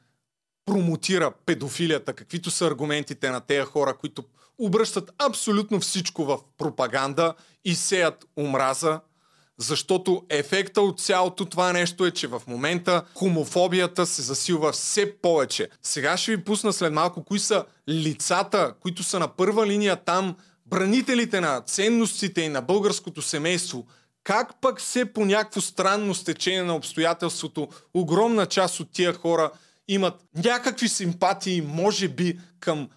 промотира педофилията, каквито са аргументите на тези хора, които обръщат абсолютно всичко в пропаганда и сеят омраза, защото ефекта от цялото това нещо е, че в момента хомофобията се засилва все повече. Сега ще ви пусна след малко кои са лицата, които са на първа линия там, бранителите на ценностите и на българското семейство, как пък се по някакво странно стечение на обстоятелството огромна част от тия хора имат някакви симпатии, може би, към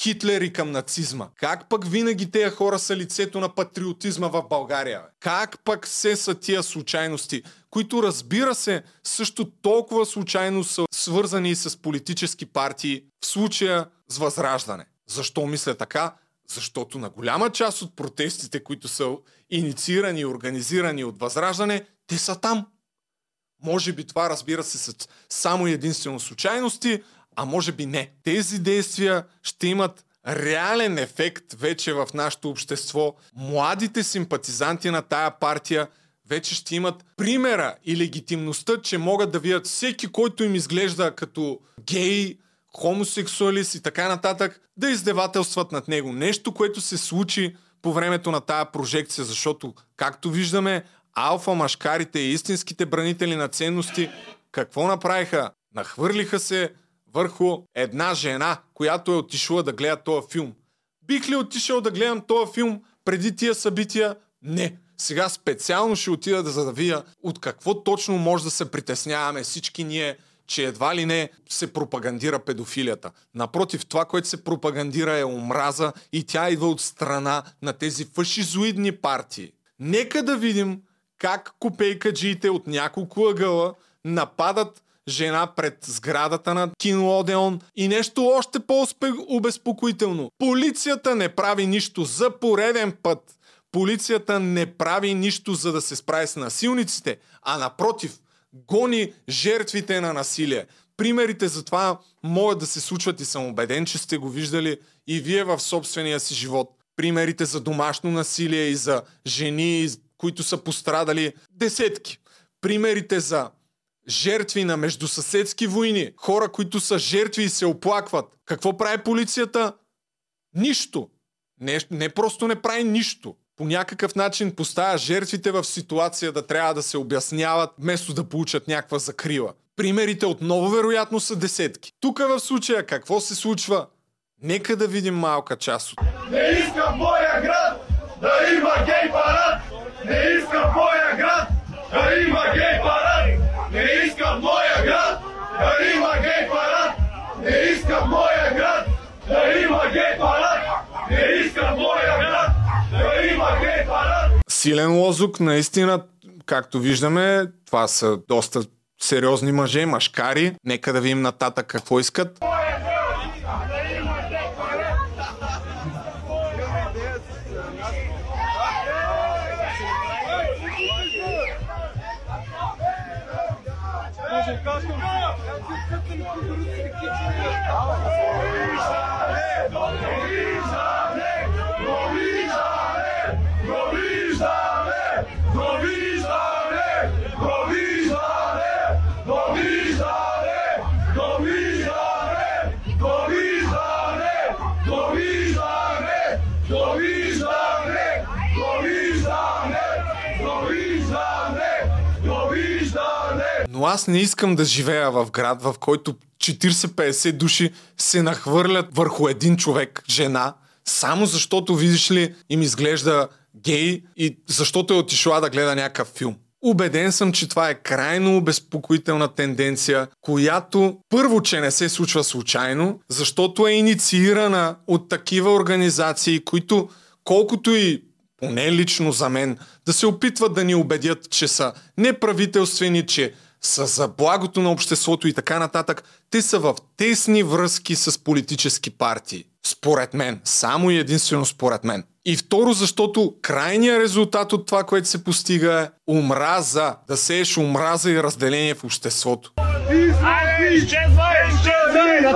Хитлер и към нацизма. Как пък винаги тези хора са лицето на патриотизма в България? Как пък се са тия случайности, които разбира се също толкова случайно са свързани с политически партии, в случая с възраждане? Защо мисля така? Защото на голяма част от протестите, които са инициирани и организирани от Възраждане, те са там. Може би това, разбира се, са само единствено случайности, а може би не. Тези действия ще имат реален ефект вече в нашето общество. Младите симпатизанти на тая партия вече ще имат примера и легитимността, че могат да видят всеки, който им изглежда като гей, хомосексуалист и така нататък, да издевателстват над него. Нещо, което се случи по времето на тая прожекция, защото, както виждаме, алфа машкарите и истинските бранители на ценности, какво направиха? Нахвърлиха се върху една жена, която е отишла да гледа този филм. Бих ли отишъл да гледам този филм преди тия събития? Не. Сега специално ще отида да задавия от какво точно може да се притесняваме всички ние че едва ли не се пропагандира педофилията. Напротив, това, което се пропагандира е омраза и тя идва от страна на тези фашизоидни партии. Нека да видим как копейкаджиите от няколко ъгъла нападат жена пред сградата на кино Одеон и нещо още по-обезпокоително. Полицията не прави нищо за пореден път. Полицията не прави нищо за да се справи с насилниците, а напротив – гони жертвите на насилие. Примерите за това могат да се случват и съм убеден, че сте го виждали и вие в собствения си живот. Примерите за домашно насилие и за жени, които са пострадали десетки. Примерите за жертви на междусъседски войни, хора, които са жертви и се оплакват. Какво прави полицията? Нищо. Не, не просто не прави нищо по някакъв начин поставя жертвите в ситуация да трябва да се обясняват, вместо да получат някаква закрила. Примерите отново вероятно са десетки. Тук в случая какво се случва? Нека да видим малка част от Не искам моя град да има гей парад! Не искам моя град да има гей силен лозук, наистина, както виждаме, това са доста сериозни мъже, машкари. Нека да видим нататък какво искат. Но аз не искам да живея в град, в който 40-50 души се нахвърлят върху един човек, жена, само защото, видиш ли, им изглежда гей и защото е отишла да гледа някакъв филм. Убеден съм, че това е крайно обезпокоителна тенденция, която първо, че не се случва случайно, защото е инициирана от такива организации, които колкото и поне лично за мен, да се опитват да ни убедят, че са неправителствени, че са за благото на обществото и така нататък, те са в тесни връзки с политически партии. Според мен. Само и единствено според мен. И второ, защото крайният резултат от това, което се постига е омраза. Да сееш омраза и разделение в обществото. Изчезвай! Изчезвай! Не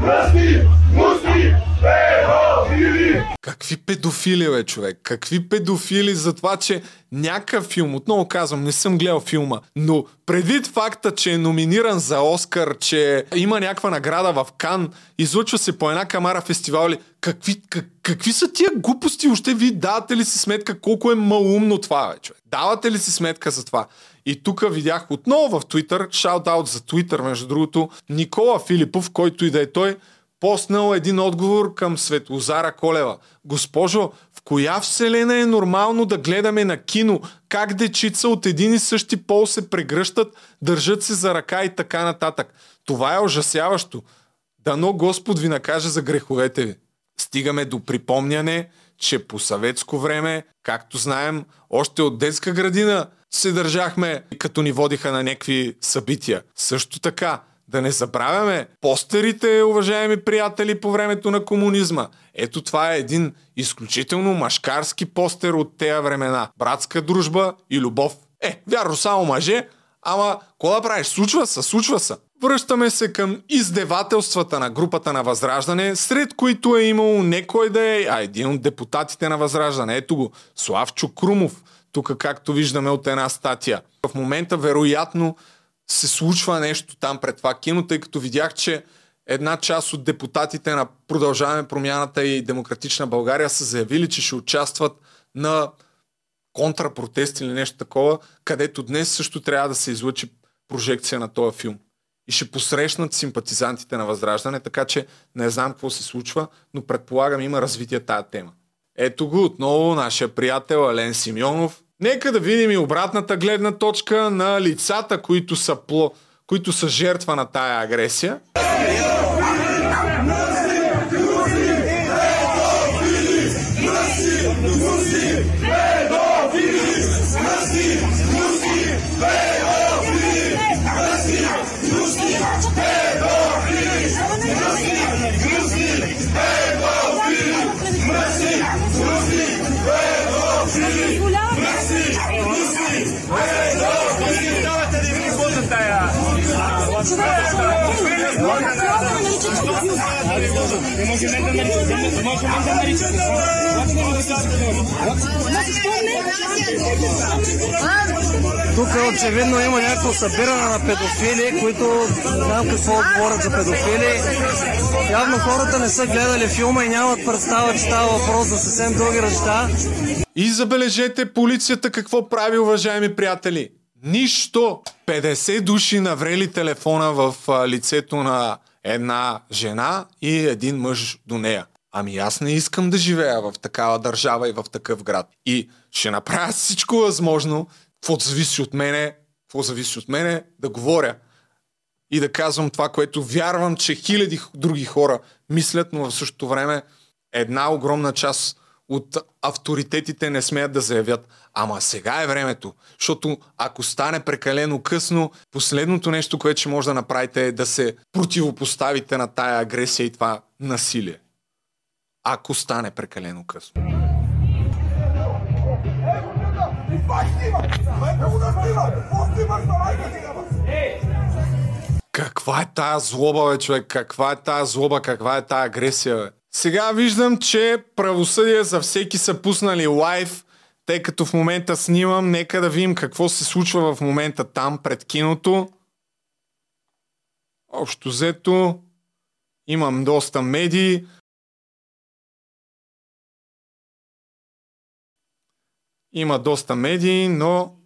Мръсни! Гнусни! Педофили! Какви педофили, бе, човек? Какви педофили за това, че някакъв филм, отново казвам, не съм гледал филма, но предвид факта, че е номиниран за Оскар, че има някаква награда в Кан, излъчва се по една камара фестивали, какви, как, какви са тия глупости? Още ви давате ли си сметка колко е малумно това, бе, човек? Давате ли си сметка за това? И тук видях отново в Twitter, шаут-аут за Twitter, между другото, Никола Филипов, който и да е той, поснал един отговор към Светлозара Колева. Госпожо, в коя вселена е нормално да гледаме на кино как дечица от един и същи пол се прегръщат, държат се за ръка и така нататък? Това е ужасяващо. Дано Господ ви накаже за греховете ви. Стигаме до припомняне, че по съветско време, както знаем, още от детска градина се държахме, като ни водиха на някакви събития. Също така, да не забравяме постерите, уважаеми приятели, по времето на комунизма. Ето това е един изключително машкарски постер от тея времена. Братска дружба и любов. Е, вярно, само мъже, ама, да правиш? Случва се, случва се. Връщаме се към издевателствата на групата на Възраждане, сред които е имало не кой да е, а един от депутатите на Възраждане. Ето го, Славчо Крумов. Тук, както виждаме от една статия. В момента, вероятно, се случва нещо там пред това кино, тъй като видях, че една част от депутатите на Продължаваме промяната и Демократична България са заявили, че ще участват на контрапротест или нещо такова, където днес също трябва да се излъчи прожекция на този филм. И ще посрещнат симпатизантите на Възраждане, така че не знам какво се случва, но предполагам има развитие тая тема. Ето го отново нашия приятел Ален Симеонов. Нека да видим и обратната гледна точка на лицата, които са, пло, които са жертва на тая агресия. Тук очевидно има някакво събиране на педофили, които знам какво говорят за педофили. Явно хората не са гледали филма и нямат представа, че става въпрос за съвсем други неща. И забележете полицията какво прави, уважаеми приятели. Нищо. 50 души наврели телефона в лицето на една жена и един мъж до нея. Ами аз не искам да живея в такава държава и в такъв град. И ще направя всичко възможно, какво зависи от мене, какво зависи от мене, да говоря и да казвам това, което вярвам, че хиляди други хора мислят, но в същото време една огромна част от авторитетите не смеят да заявят. Ама сега е времето, защото ако стане прекалено късно, последното нещо, което ще може да направите е да се противопоставите на тая агресия и това насилие. Ако стане прекалено късно. Каква е тая злоба, бе, човек? Каква е тая злоба? Каква е тая агресия, бе? Сега виждам, че правосъдие за всеки са пуснали лайв, тъй като в момента снимам. Нека да видим какво се случва в момента там, пред киното. Общо взето, имам доста медии. Има доста медии, но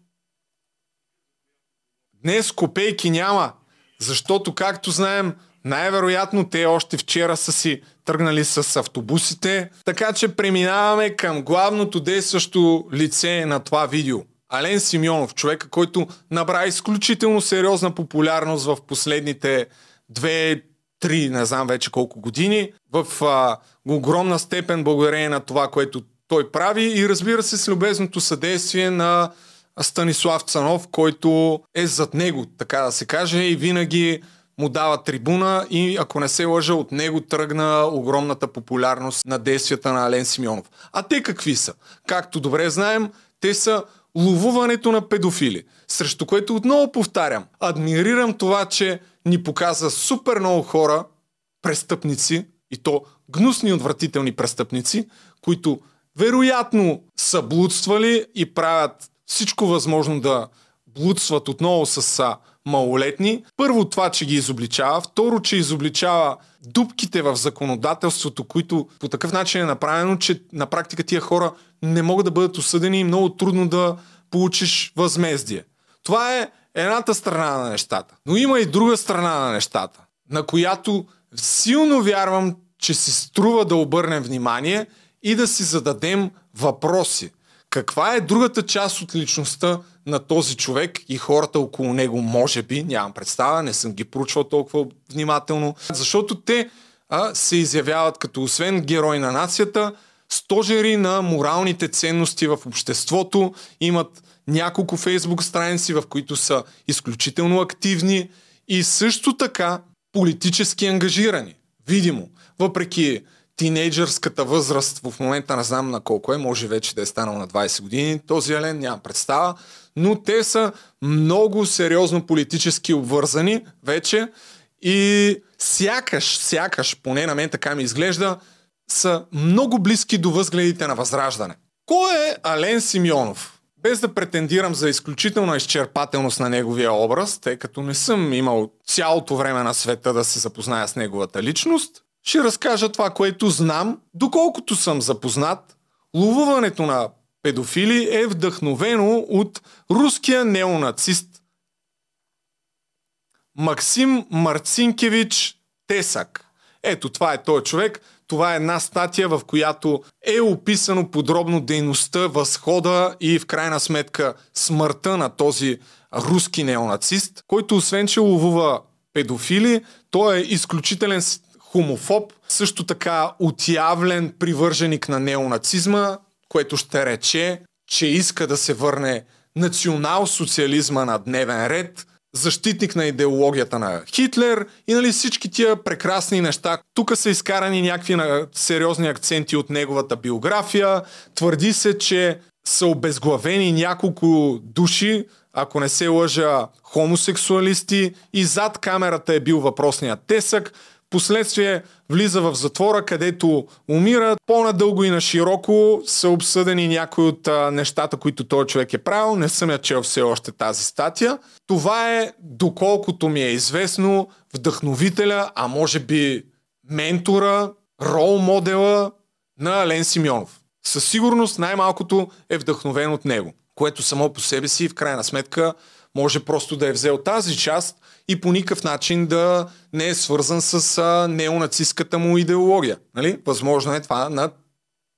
днес копейки няма, защото, както знаем, най-вероятно те още вчера са си тръгнали с автобусите, така че преминаваме към главното действащо лице на това видео. Ален Симеонов, човека, който набра изключително сериозна популярност в последните две, три, не знам вече колко години, в а, огромна степен благодарение на това, което той прави и разбира се с любезното съдействие на Станислав Цанов, който е зад него, така да се каже, и винаги му дава трибуна и ако не се лъжа, от него тръгна огромната популярност на действията на Ален Симеонов. А те какви са? Както добре знаем, те са ловуването на педофили, срещу което отново повтарям, адмирирам това, че ни показа супер много хора, престъпници, и то гнусни, отвратителни престъпници, които вероятно са блудствали и правят всичко възможно да блудстват отново с малолетни. Първо това, че ги изобличава. Второ, че изобличава дупките в законодателството, които по такъв начин е направено, че на практика тия хора не могат да бъдат осъдени и много трудно да получиш възмездие. Това е едната страна на нещата. Но има и друга страна на нещата, на която силно вярвам, че си струва да обърнем внимание и да си зададем въпроси. Каква е другата част от личността на този човек и хората около него, може би, нямам представа, не съм ги проучвал толкова внимателно, защото те а, се изявяват като освен герой на нацията, стожери на моралните ценности в обществото, имат няколко фейсбук страници, в които са изключително активни и също така политически ангажирани. Видимо, въпреки тинейджърската възраст, в момента не знам на колко е, може вече да е станал на 20 години, този Елен нямам представа, но те са много сериозно политически обвързани вече и сякаш, сякаш, поне на мен така ми изглежда, са много близки до възгледите на Възраждане. Кой е Ален Симеонов? Без да претендирам за изключителна изчерпателност на неговия образ, тъй като не съм имал цялото време на света да се запозная с неговата личност, ще разкажа това, което знам, доколкото съм запознат. Ловуването на педофили е вдъхновено от руския неонацист Максим Марцинкевич Тесак. Ето, това е този човек. Това е една статия, в която е описано подробно дейността, възхода и в крайна сметка смъртта на този руски неонацист, който освен, че ловува педофили, той е изключителен хомофоб, също така отявлен привърженик на неонацизма, което ще рече, че иска да се върне национал-социализма на дневен ред, защитник на идеологията на Хитлер и нали всички тия прекрасни неща. Тук са изкарани някакви сериозни акценти от неговата биография. Твърди се, че са обезглавени няколко души, ако не се лъжа, хомосексуалисти и зад камерата е бил въпросният тесък. Впоследствие влиза в затвора, където умира. По-надълго и на широко са обсъдени някои от а, нещата, които този човек е правил. Не съм я чел все още тази статия. Това е, доколкото ми е известно, вдъхновителя, а може би ментора, рол модела на Ален Симеонов. Със сигурност най-малкото е вдъхновен от него, което само по себе си в крайна сметка може просто да е взел тази част и по никакъв начин да не е свързан с а, неонацистската му идеология. Нали? Възможно е това на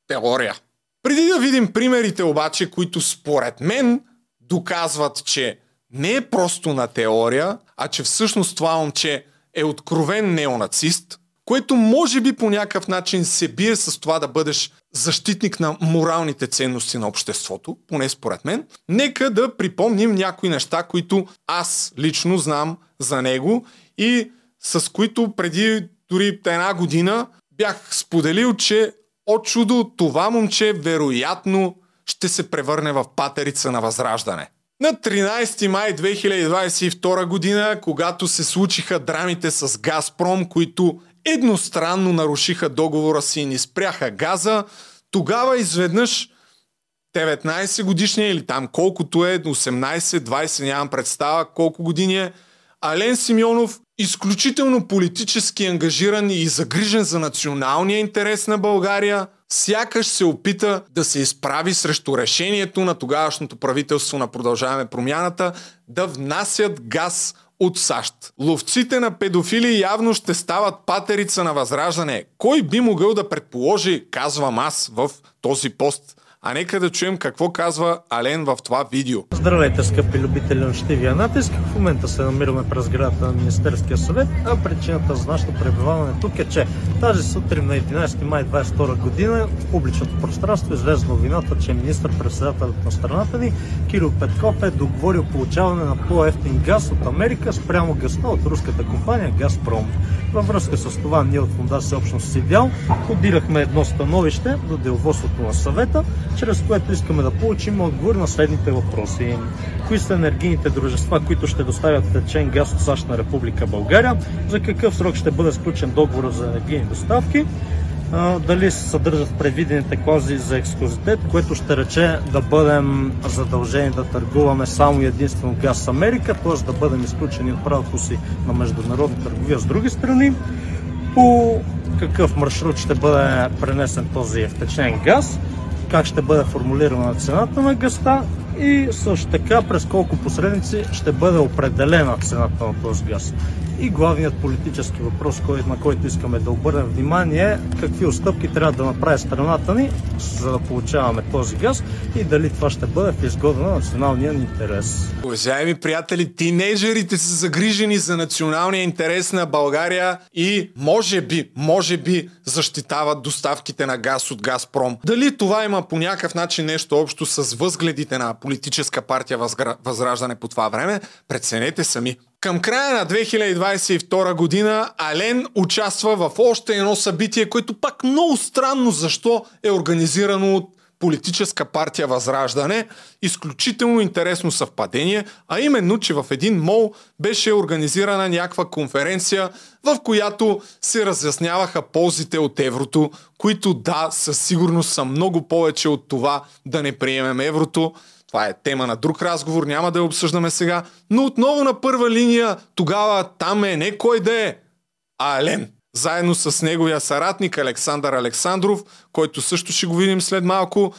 теория. Преди да видим примерите обаче, които според мен доказват, че не е просто на теория, а че всъщност това момче е откровен неонацист, което може би по някакъв начин се бие с това да бъдеш защитник на моралните ценности на обществото, поне според мен, нека да припомним някои неща, които аз лично знам за него и с които преди дори една година бях споделил, че от чудо това момче вероятно ще се превърне в патерица на възраждане. На 13 май 2022 година, когато се случиха драмите с Газпром, които едностранно нарушиха договора си и ни спряха газа, тогава изведнъж 19 годишния или там колкото е, 18, 20, нямам представа колко години е, Ален Симеонов, изключително политически ангажиран и загрижен за националния интерес на България, сякаш се опита да се изправи срещу решението на тогавашното правителство на Продължаваме промяната да внасят газ от САЩ. Ловците на педофили явно ще стават патерица на възраждане. Кой би могъл да предположи, казвам аз в този пост, а нека да чуем какво казва Ален в това видео. Здравейте, скъпи любители на щивия натиск. В момента се намираме през градата на Министерския съвет, а причината за нашето пребиваване тук е, че тази сутрин на 11 май 22 година в публичното пространство излезе новината, че министър-председателят на страната ни Кирил Петков е договорил получаване на по-ефтин газ от Америка спрямо газта от руската компания Газпром. Във връзка с това ние от Фундация Общност Сидял подирахме едно становище до деловодството на съвета, чрез което искаме да получим отговор на следните въпроси. Кои са енергийните дружества, които ще доставят течен газ от САЩ на Република България? За какъв срок ще бъде сключен договор за енергийни доставки? дали се съдържат предвидените клаузи за ексклюзитет, което ще рече да бъдем задължени да търгуваме само единствено газ с Америка, т.е. да бъдем изключени от правото си на международна търговия с други страни. По какъв маршрут ще бъде пренесен този втечнен газ, как ще бъде формулирана цената на газта и също така през колко посредници ще бъде определена цената на този газ. И главният политически въпрос, на който искаме да обърнем внимание, какви отстъпки трябва да направи страната ни, за да получаваме този газ и дали това ще бъде в изгода на националния ни интерес. Уважаеми приятели, тинейджерите са загрижени за националния интерес на България и може би, може би защитават доставките на газ от Газпром. Дали това има по някакъв начин нещо общо с възгледите на политическа партия Възраждане по това време, преценете сами. Към края на 2022 година Ален участва в още едно събитие, което пак много странно защо е организирано от политическа партия Възраждане. Изключително интересно съвпадение, а именно, че в един мол беше организирана някаква конференция, в която се разясняваха ползите от еврото, които да, със сигурност са много повече от това да не приемем еврото. Това е тема на друг разговор, няма да я обсъждаме сега. Но отново на първа линия, тогава там е не кой да е, а Ален. Заедно с неговия съратник Александър Александров, който също ще го видим след малко,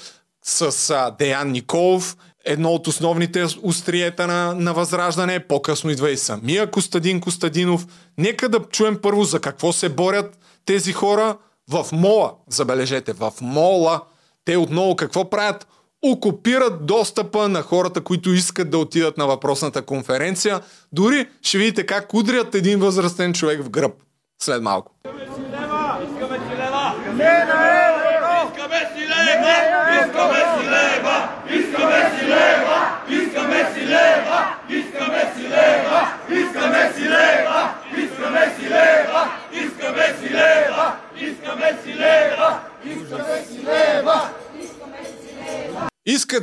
с а, Деян Николов, едно от основните остриета на, на Възраждане. По-късно идва и самия Костадин Костадинов. Нека да чуем първо за какво се борят тези хора в мола. Забележете, в мола. Те отново какво правят? Окупират достъпа на хората, които искат да отидат на въпросната конференция. Дори ще видите как удрят един възрастен човек в гръб след малко. Не на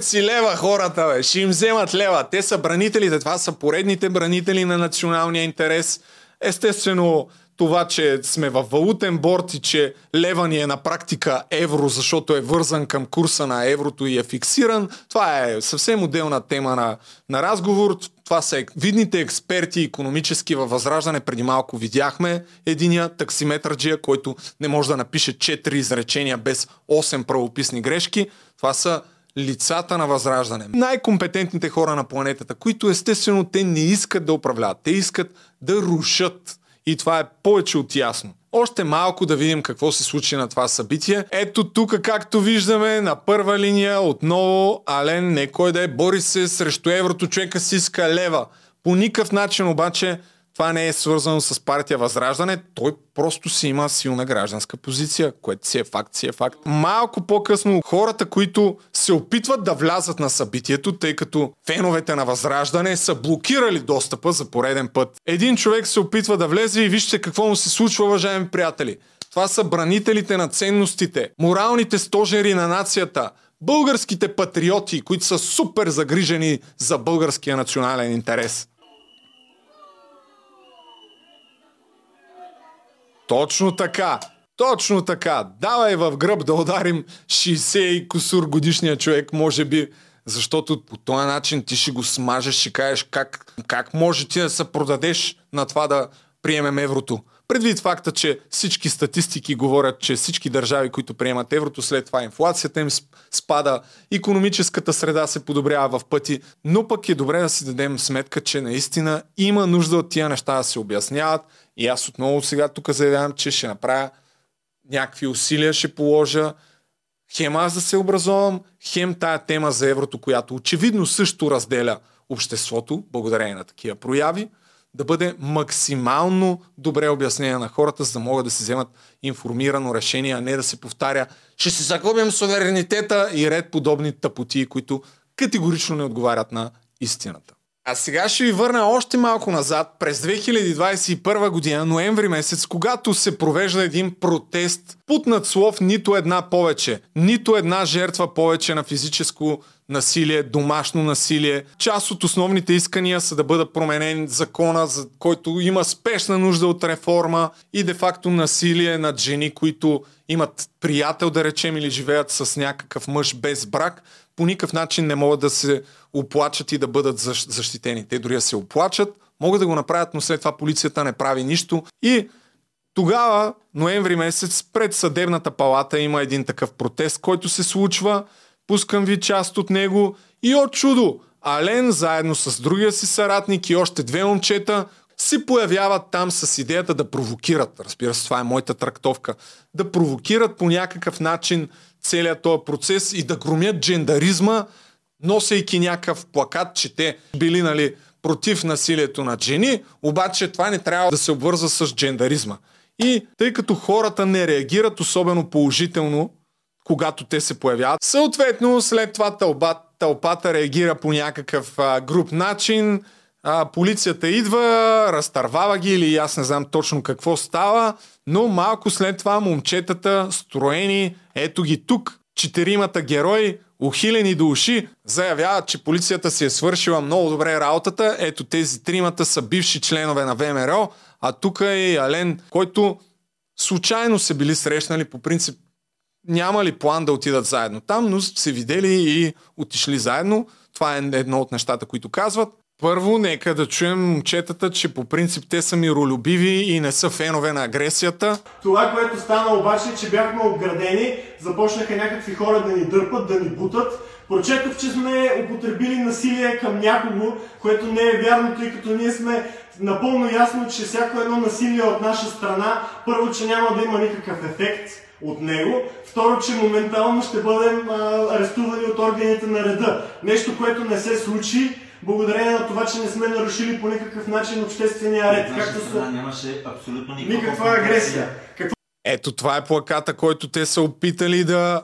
си лева хората, бе. Ще им вземат лева. Те са бранителите. Това са поредните бранители на националния интерес. Естествено, това, че сме в валутен борт и че лева ни е на практика евро, защото е вързан към курса на еврото и е фиксиран. Това е съвсем отделна тема на, на разговор. Това са видните експерти економически във Възраждане. Преди малко видяхме единия таксиметърджия, който не може да напише 4 изречения без 8 правописни грешки. Това са лицата на Възраждане. Най-компетентните хора на планетата, които естествено те не искат да управляват. Те искат да рушат. И това е повече от ясно. Още малко да видим какво се случи на това събитие. Ето тук, както виждаме, на първа линия отново Ален, не кой да е, бори се срещу еврото, човека си иска лева. По никакъв начин обаче това не е свързано с партия Възраждане. Той просто си има силна гражданска позиция, което си е факт, си е факт. Малко по-късно хората, които се опитват да влязат на събитието, тъй като феновете на Възраждане са блокирали достъпа за пореден път. Един човек се опитва да влезе и вижте какво му се случва, уважаеми приятели. Това са бранителите на ценностите, моралните стожери на нацията, българските патриоти, които са супер загрижени за българския национален интерес. Точно така. Точно така. Давай в гръб да ударим 60 и косур годишния човек, може би, защото по този начин ти ще го смажеш, ще кажеш как, как може ти да се продадеш на това да приемем еврото. Предвид факта, че всички статистики говорят, че всички държави, които приемат еврото, след това инфлацията им спада, економическата среда се подобрява в пъти, но пък е добре да си дадем сметка, че наистина има нужда от тия неща да се обясняват. И аз отново сега тук заявявам, че ще направя някакви усилия, ще положа хем аз да се образовам, хем тая тема за еврото, която очевидно също разделя обществото, благодарение на такива прояви, да бъде максимално добре обяснение на хората, за да могат да се вземат информирано решение, а не да се повтаря ще си загубим суверенитета и ред подобни тъпоти, които категорично не отговарят на истината. А сега ще ви върна още малко назад, през 2021 година, ноември месец, когато се провежда един протест под надслов нито една повече, нито една жертва повече на физическо насилие, домашно насилие. Част от основните искания са да бъдат променен закона, за който има спешна нужда от реформа и де-факто насилие над жени, които имат приятел, да речем, или живеят с някакъв мъж без брак, по никакъв начин не могат да се оплачат и да бъдат защитени. Те дори да се оплачат, могат да го направят, но след това полицията не прави нищо. И тогава, ноември месец, пред съдебната палата има един такъв протест, който се случва. Пускам ви част от него и от чудо, Ален заедно с другия си съратник и още две момчета се появяват там с идеята да провокират. Разбира се, това е моята трактовка. Да провокират по някакъв начин целият този процес и да громят джендаризма, носейки някакъв плакат, че те били нали, против насилието на жени, обаче това не трябва да се обвърза с джендаризма. И тъй като хората не реагират особено положително, когато те се появяват, съответно след това тълба, тълпата реагира по някакъв а, груп начин, а, полицията идва, разтървава ги или аз не знам точно какво става, но малко след това момчетата, строени, ето ги тук, четиримата герои, ухилени до уши, заявяват, че полицията си е свършила много добре работата. Ето тези тримата са бивши членове на ВМРО, а тук е Ален, който случайно се били срещнали по принцип няма ли план да отидат заедно там, но се видели и отишли заедно. Това е едно от нещата, които казват. Първо, нека да чуем момчетата, че по принцип те са миролюбиви и не са фенове на агресията. Това, което стана обаче, че бяхме оградени, започнаха някакви хора да ни дърпат, да ни бутат. Прочетох, че сме употребили насилие към някого, което не е вярно, тъй като ние сме напълно ясно, че всяко едно насилие от наша страна, първо, че няма да има никакъв ефект от него. Второ, че моментално ще бъдем а, арестувани от органите на реда. Нещо, което не се случи благодарение на това, че не сме нарушили по никакъв начин обществения ред. От Както са... са... нямаше абсолютно никаква, никаква агресия. Какво... Ето това е плаката, който те са опитали да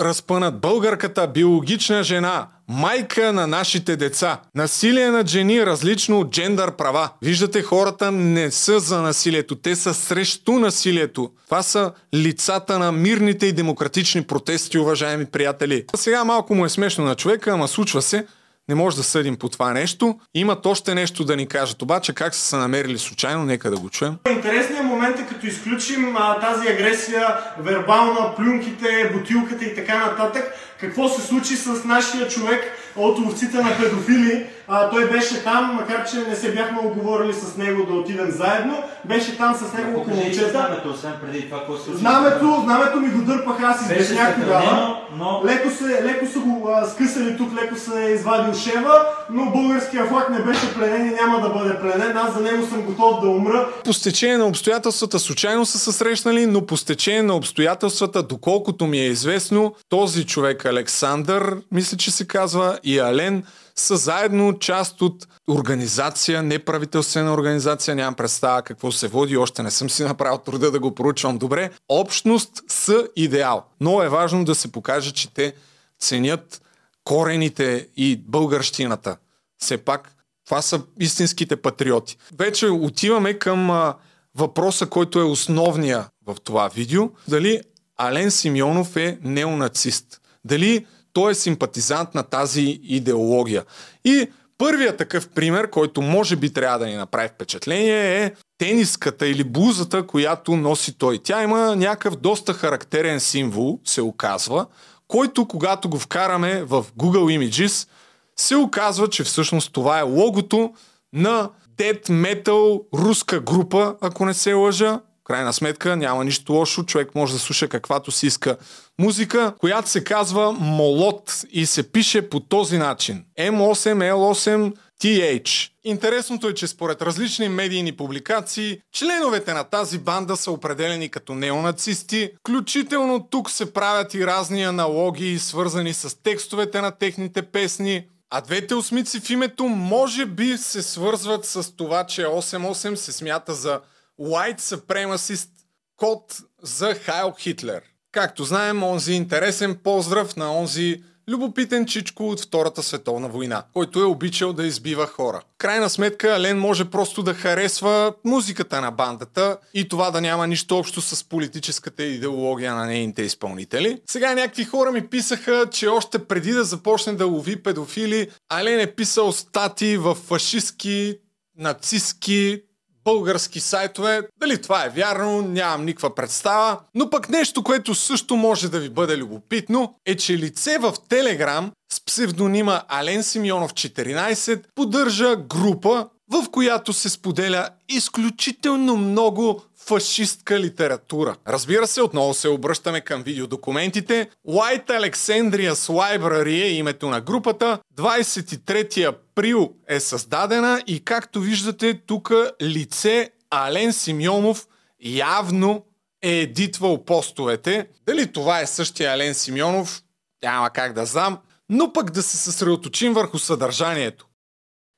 разпънат. Българката биологична жена, майка на нашите деца. Насилие на жени различно от джендър права. Виждате, хората не са за насилието, те са срещу насилието. Това са лицата на мирните и демократични протести, уважаеми приятели. Сега малко му е смешно на човека, ама случва се. Не може да съдим по това нещо. Имат още нещо да ни кажат, обаче как са се намерили случайно, нека да го чуем. Интересният момент е като изключим а, тази агресия, вербална, плюнките, бутилката и така нататък, какво се случи с нашия човек от овците на педофили. А, той беше там, макар че не се бяхме оговорили с него да отидем заедно, беше там с неговото момчета. знамето, освен преди това, какво се случи. Знамето, знамето ми го дърпаха, аз избежнях тогава. но- Леко, се, леко са го а, скъсали тук, леко се е извадил шева, но българския флаг не беше пленен и няма да бъде пленен. Аз за него съм готов да умра. По стечение на обстоятелствата случайно са се срещнали, но по стечение на обстоятелствата, доколкото ми е известно, този човек Александър, мисля, че се казва, и Ален са заедно част от организация, неправителствена организация, нямам представа какво се води, още не съм си направил труда да го проучвам добре. Общност с идеал. Но е важно да се покаже, че те ценят корените и българщината. Все пак това са истинските патриоти. Вече отиваме към а, въпроса, който е основния в това видео. Дали Ален Симеонов е неонацист? Дали той е симпатизант на тази идеология? И първият такъв пример, който може би трябва да ни направи впечатление е тениската или блузата, която носи той. Тя има някакъв доста характерен символ, се оказва, който когато го вкараме в Google Images, се оказва, че всъщност това е логото на Dead Metal руска група, ако не се лъжа. Крайна сметка няма нищо лошо, човек може да слуша каквато си иска музика, която се казва Молот и се пише по този начин. M8L8TH. Интересното е, че според различни медийни публикации, членовете на тази банда са определени като неонацисти, включително тук се правят и разни аналогии, свързани с текстовете на техните песни, а двете осмици в името може би се свързват с това, че 88 се смята за White Supremacist код за Хайл Хитлер. Както знаем, онзи интересен поздрав на онзи любопитен чичко от Втората световна война, който е обичал да избива хора. Крайна сметка, Ален може просто да харесва музиката на бандата и това да няма нищо общо с политическата идеология на нейните изпълнители. Сега някакви хора ми писаха, че още преди да започне да лови педофили, Ален е писал стати в фашистски, нацистски, български сайтове. Дали това е вярно, нямам никаква представа. Но пък нещо, което също може да ви бъде любопитно, е, че лице в Телеграм с псевдонима Ален Симеонов 14 поддържа група, в която се споделя изключително много фашистка литература. Разбира се, отново се обръщаме към видеодокументите. White Alexandria's Library е името на групата. 23 април е създадена и както виждате тук лице Ален Симеонов явно е едитвал постовете. Дали това е същия Ален Симеонов, няма как да знам, но пък да се съсредоточим върху съдържанието.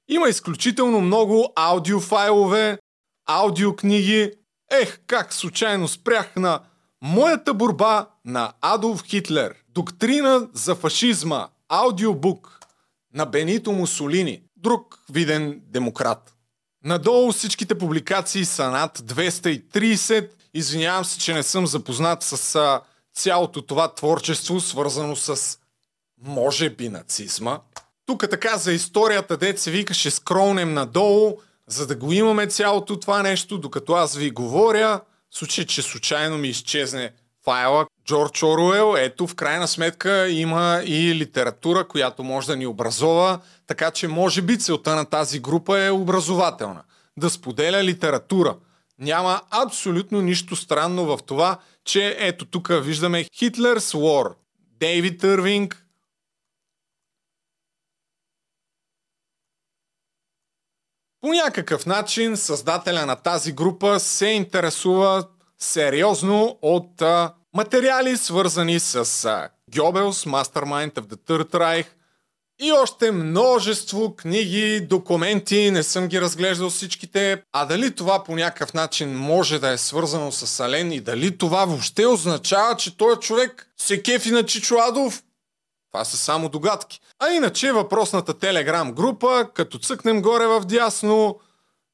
Има изключително много аудиофайлове, аудиокниги. Ех, как случайно спрях на Моята борба на Адолф Хитлер. Доктрина за фашизма. Аудиобук на Бенито Мусолини. Друг виден демократ. Надолу всичките публикации са над 230. Извинявам се, че не съм запознат с а, цялото това творчество, свързано с може би нацизма. Тук така за историята, дет се викаше скролнем надолу, за да го имаме цялото това нещо, докато аз ви говоря, в случай, че случайно ми изчезне файла Джордж Оруел, ето в крайна сметка има и литература, която може да ни образова, така че може би целта на тази група е образователна. Да споделя литература. Няма абсолютно нищо странно в това, че ето тук виждаме Хитлерс War, Дейвид Ирвинг, По някакъв начин създателя на тази група се интересува сериозно от а, материали, свързани с а, Гьобелс, Mastermind of the Third Reich и още множество книги, документи, не съм ги разглеждал всичките. А дали това по някакъв начин може да е свързано с Ален и дали това въобще означава, че този човек се кефи на Чичо Адов? Това са само догадки. А иначе въпросната телеграм група, като цъкнем горе в дясно,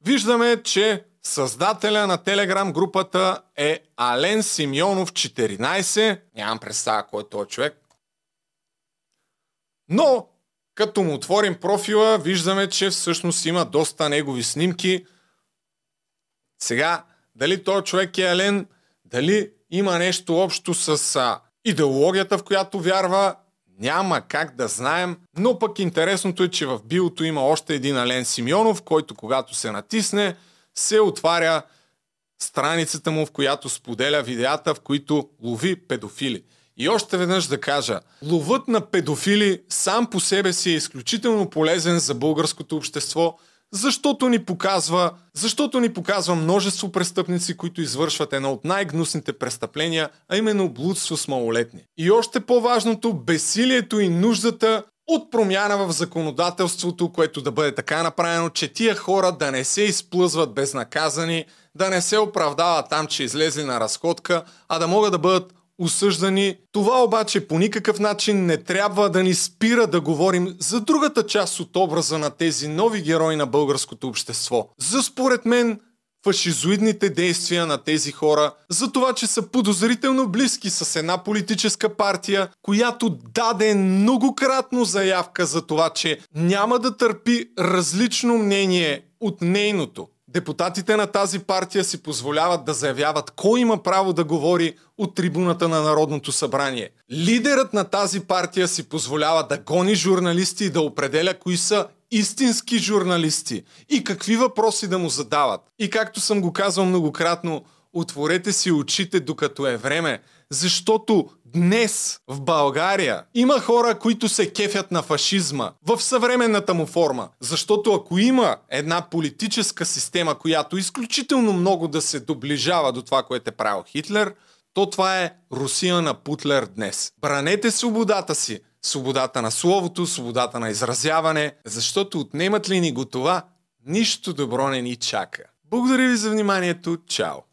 виждаме, че създателя на телеграм групата е Ален Симеонов 14. Нямам представа кой е този човек. Но, Като му отворим профила, виждаме, че всъщност има доста негови снимки. Сега, дали той човек е Елен, дали има нещо общо с идеологията, в която вярва, няма как да знаем, но пък интересното е, че в биото има още един Ален Симеонов, който когато се натисне, се отваря страницата му, в която споделя видеята, в които лови педофили. И още веднъж да кажа, ловът на педофили сам по себе си е изключително полезен за българското общество, защото ни показва, защото ни показва множество престъпници, които извършват едно от най-гнусните престъпления, а именно блудство с малолетни. И още по-важното, бесилието и нуждата от промяна в законодателството, което да бъде така направено, че тия хора да не се изплъзват безнаказани, да не се оправдават там, че излезли на разходка, а да могат да бъдат осъждани. Това обаче по никакъв начин не трябва да ни спира да говорим за другата част от образа на тези нови герои на българското общество. За според мен фашизоидните действия на тези хора, за това, че са подозрително близки с една политическа партия, която даде многократно заявка за това, че няма да търпи различно мнение от нейното. Депутатите на тази партия си позволяват да заявяват кой има право да говори от трибуната на Народното събрание. Лидерът на тази партия си позволява да гони журналисти и да определя кои са истински журналисти и какви въпроси да му задават. И както съм го казал многократно, отворете си очите докато е време, защото днес в България има хора, които се кефят на фашизма в съвременната му форма. Защото ако има една политическа система, която изключително много да се доближава до това, което е правил Хитлер, то това е Русия на Путлер днес. Бранете свободата си, свободата на словото, свободата на изразяване, защото отнемат ли ни го това, нищо добро не ни чака. Благодаря ви за вниманието. Чао!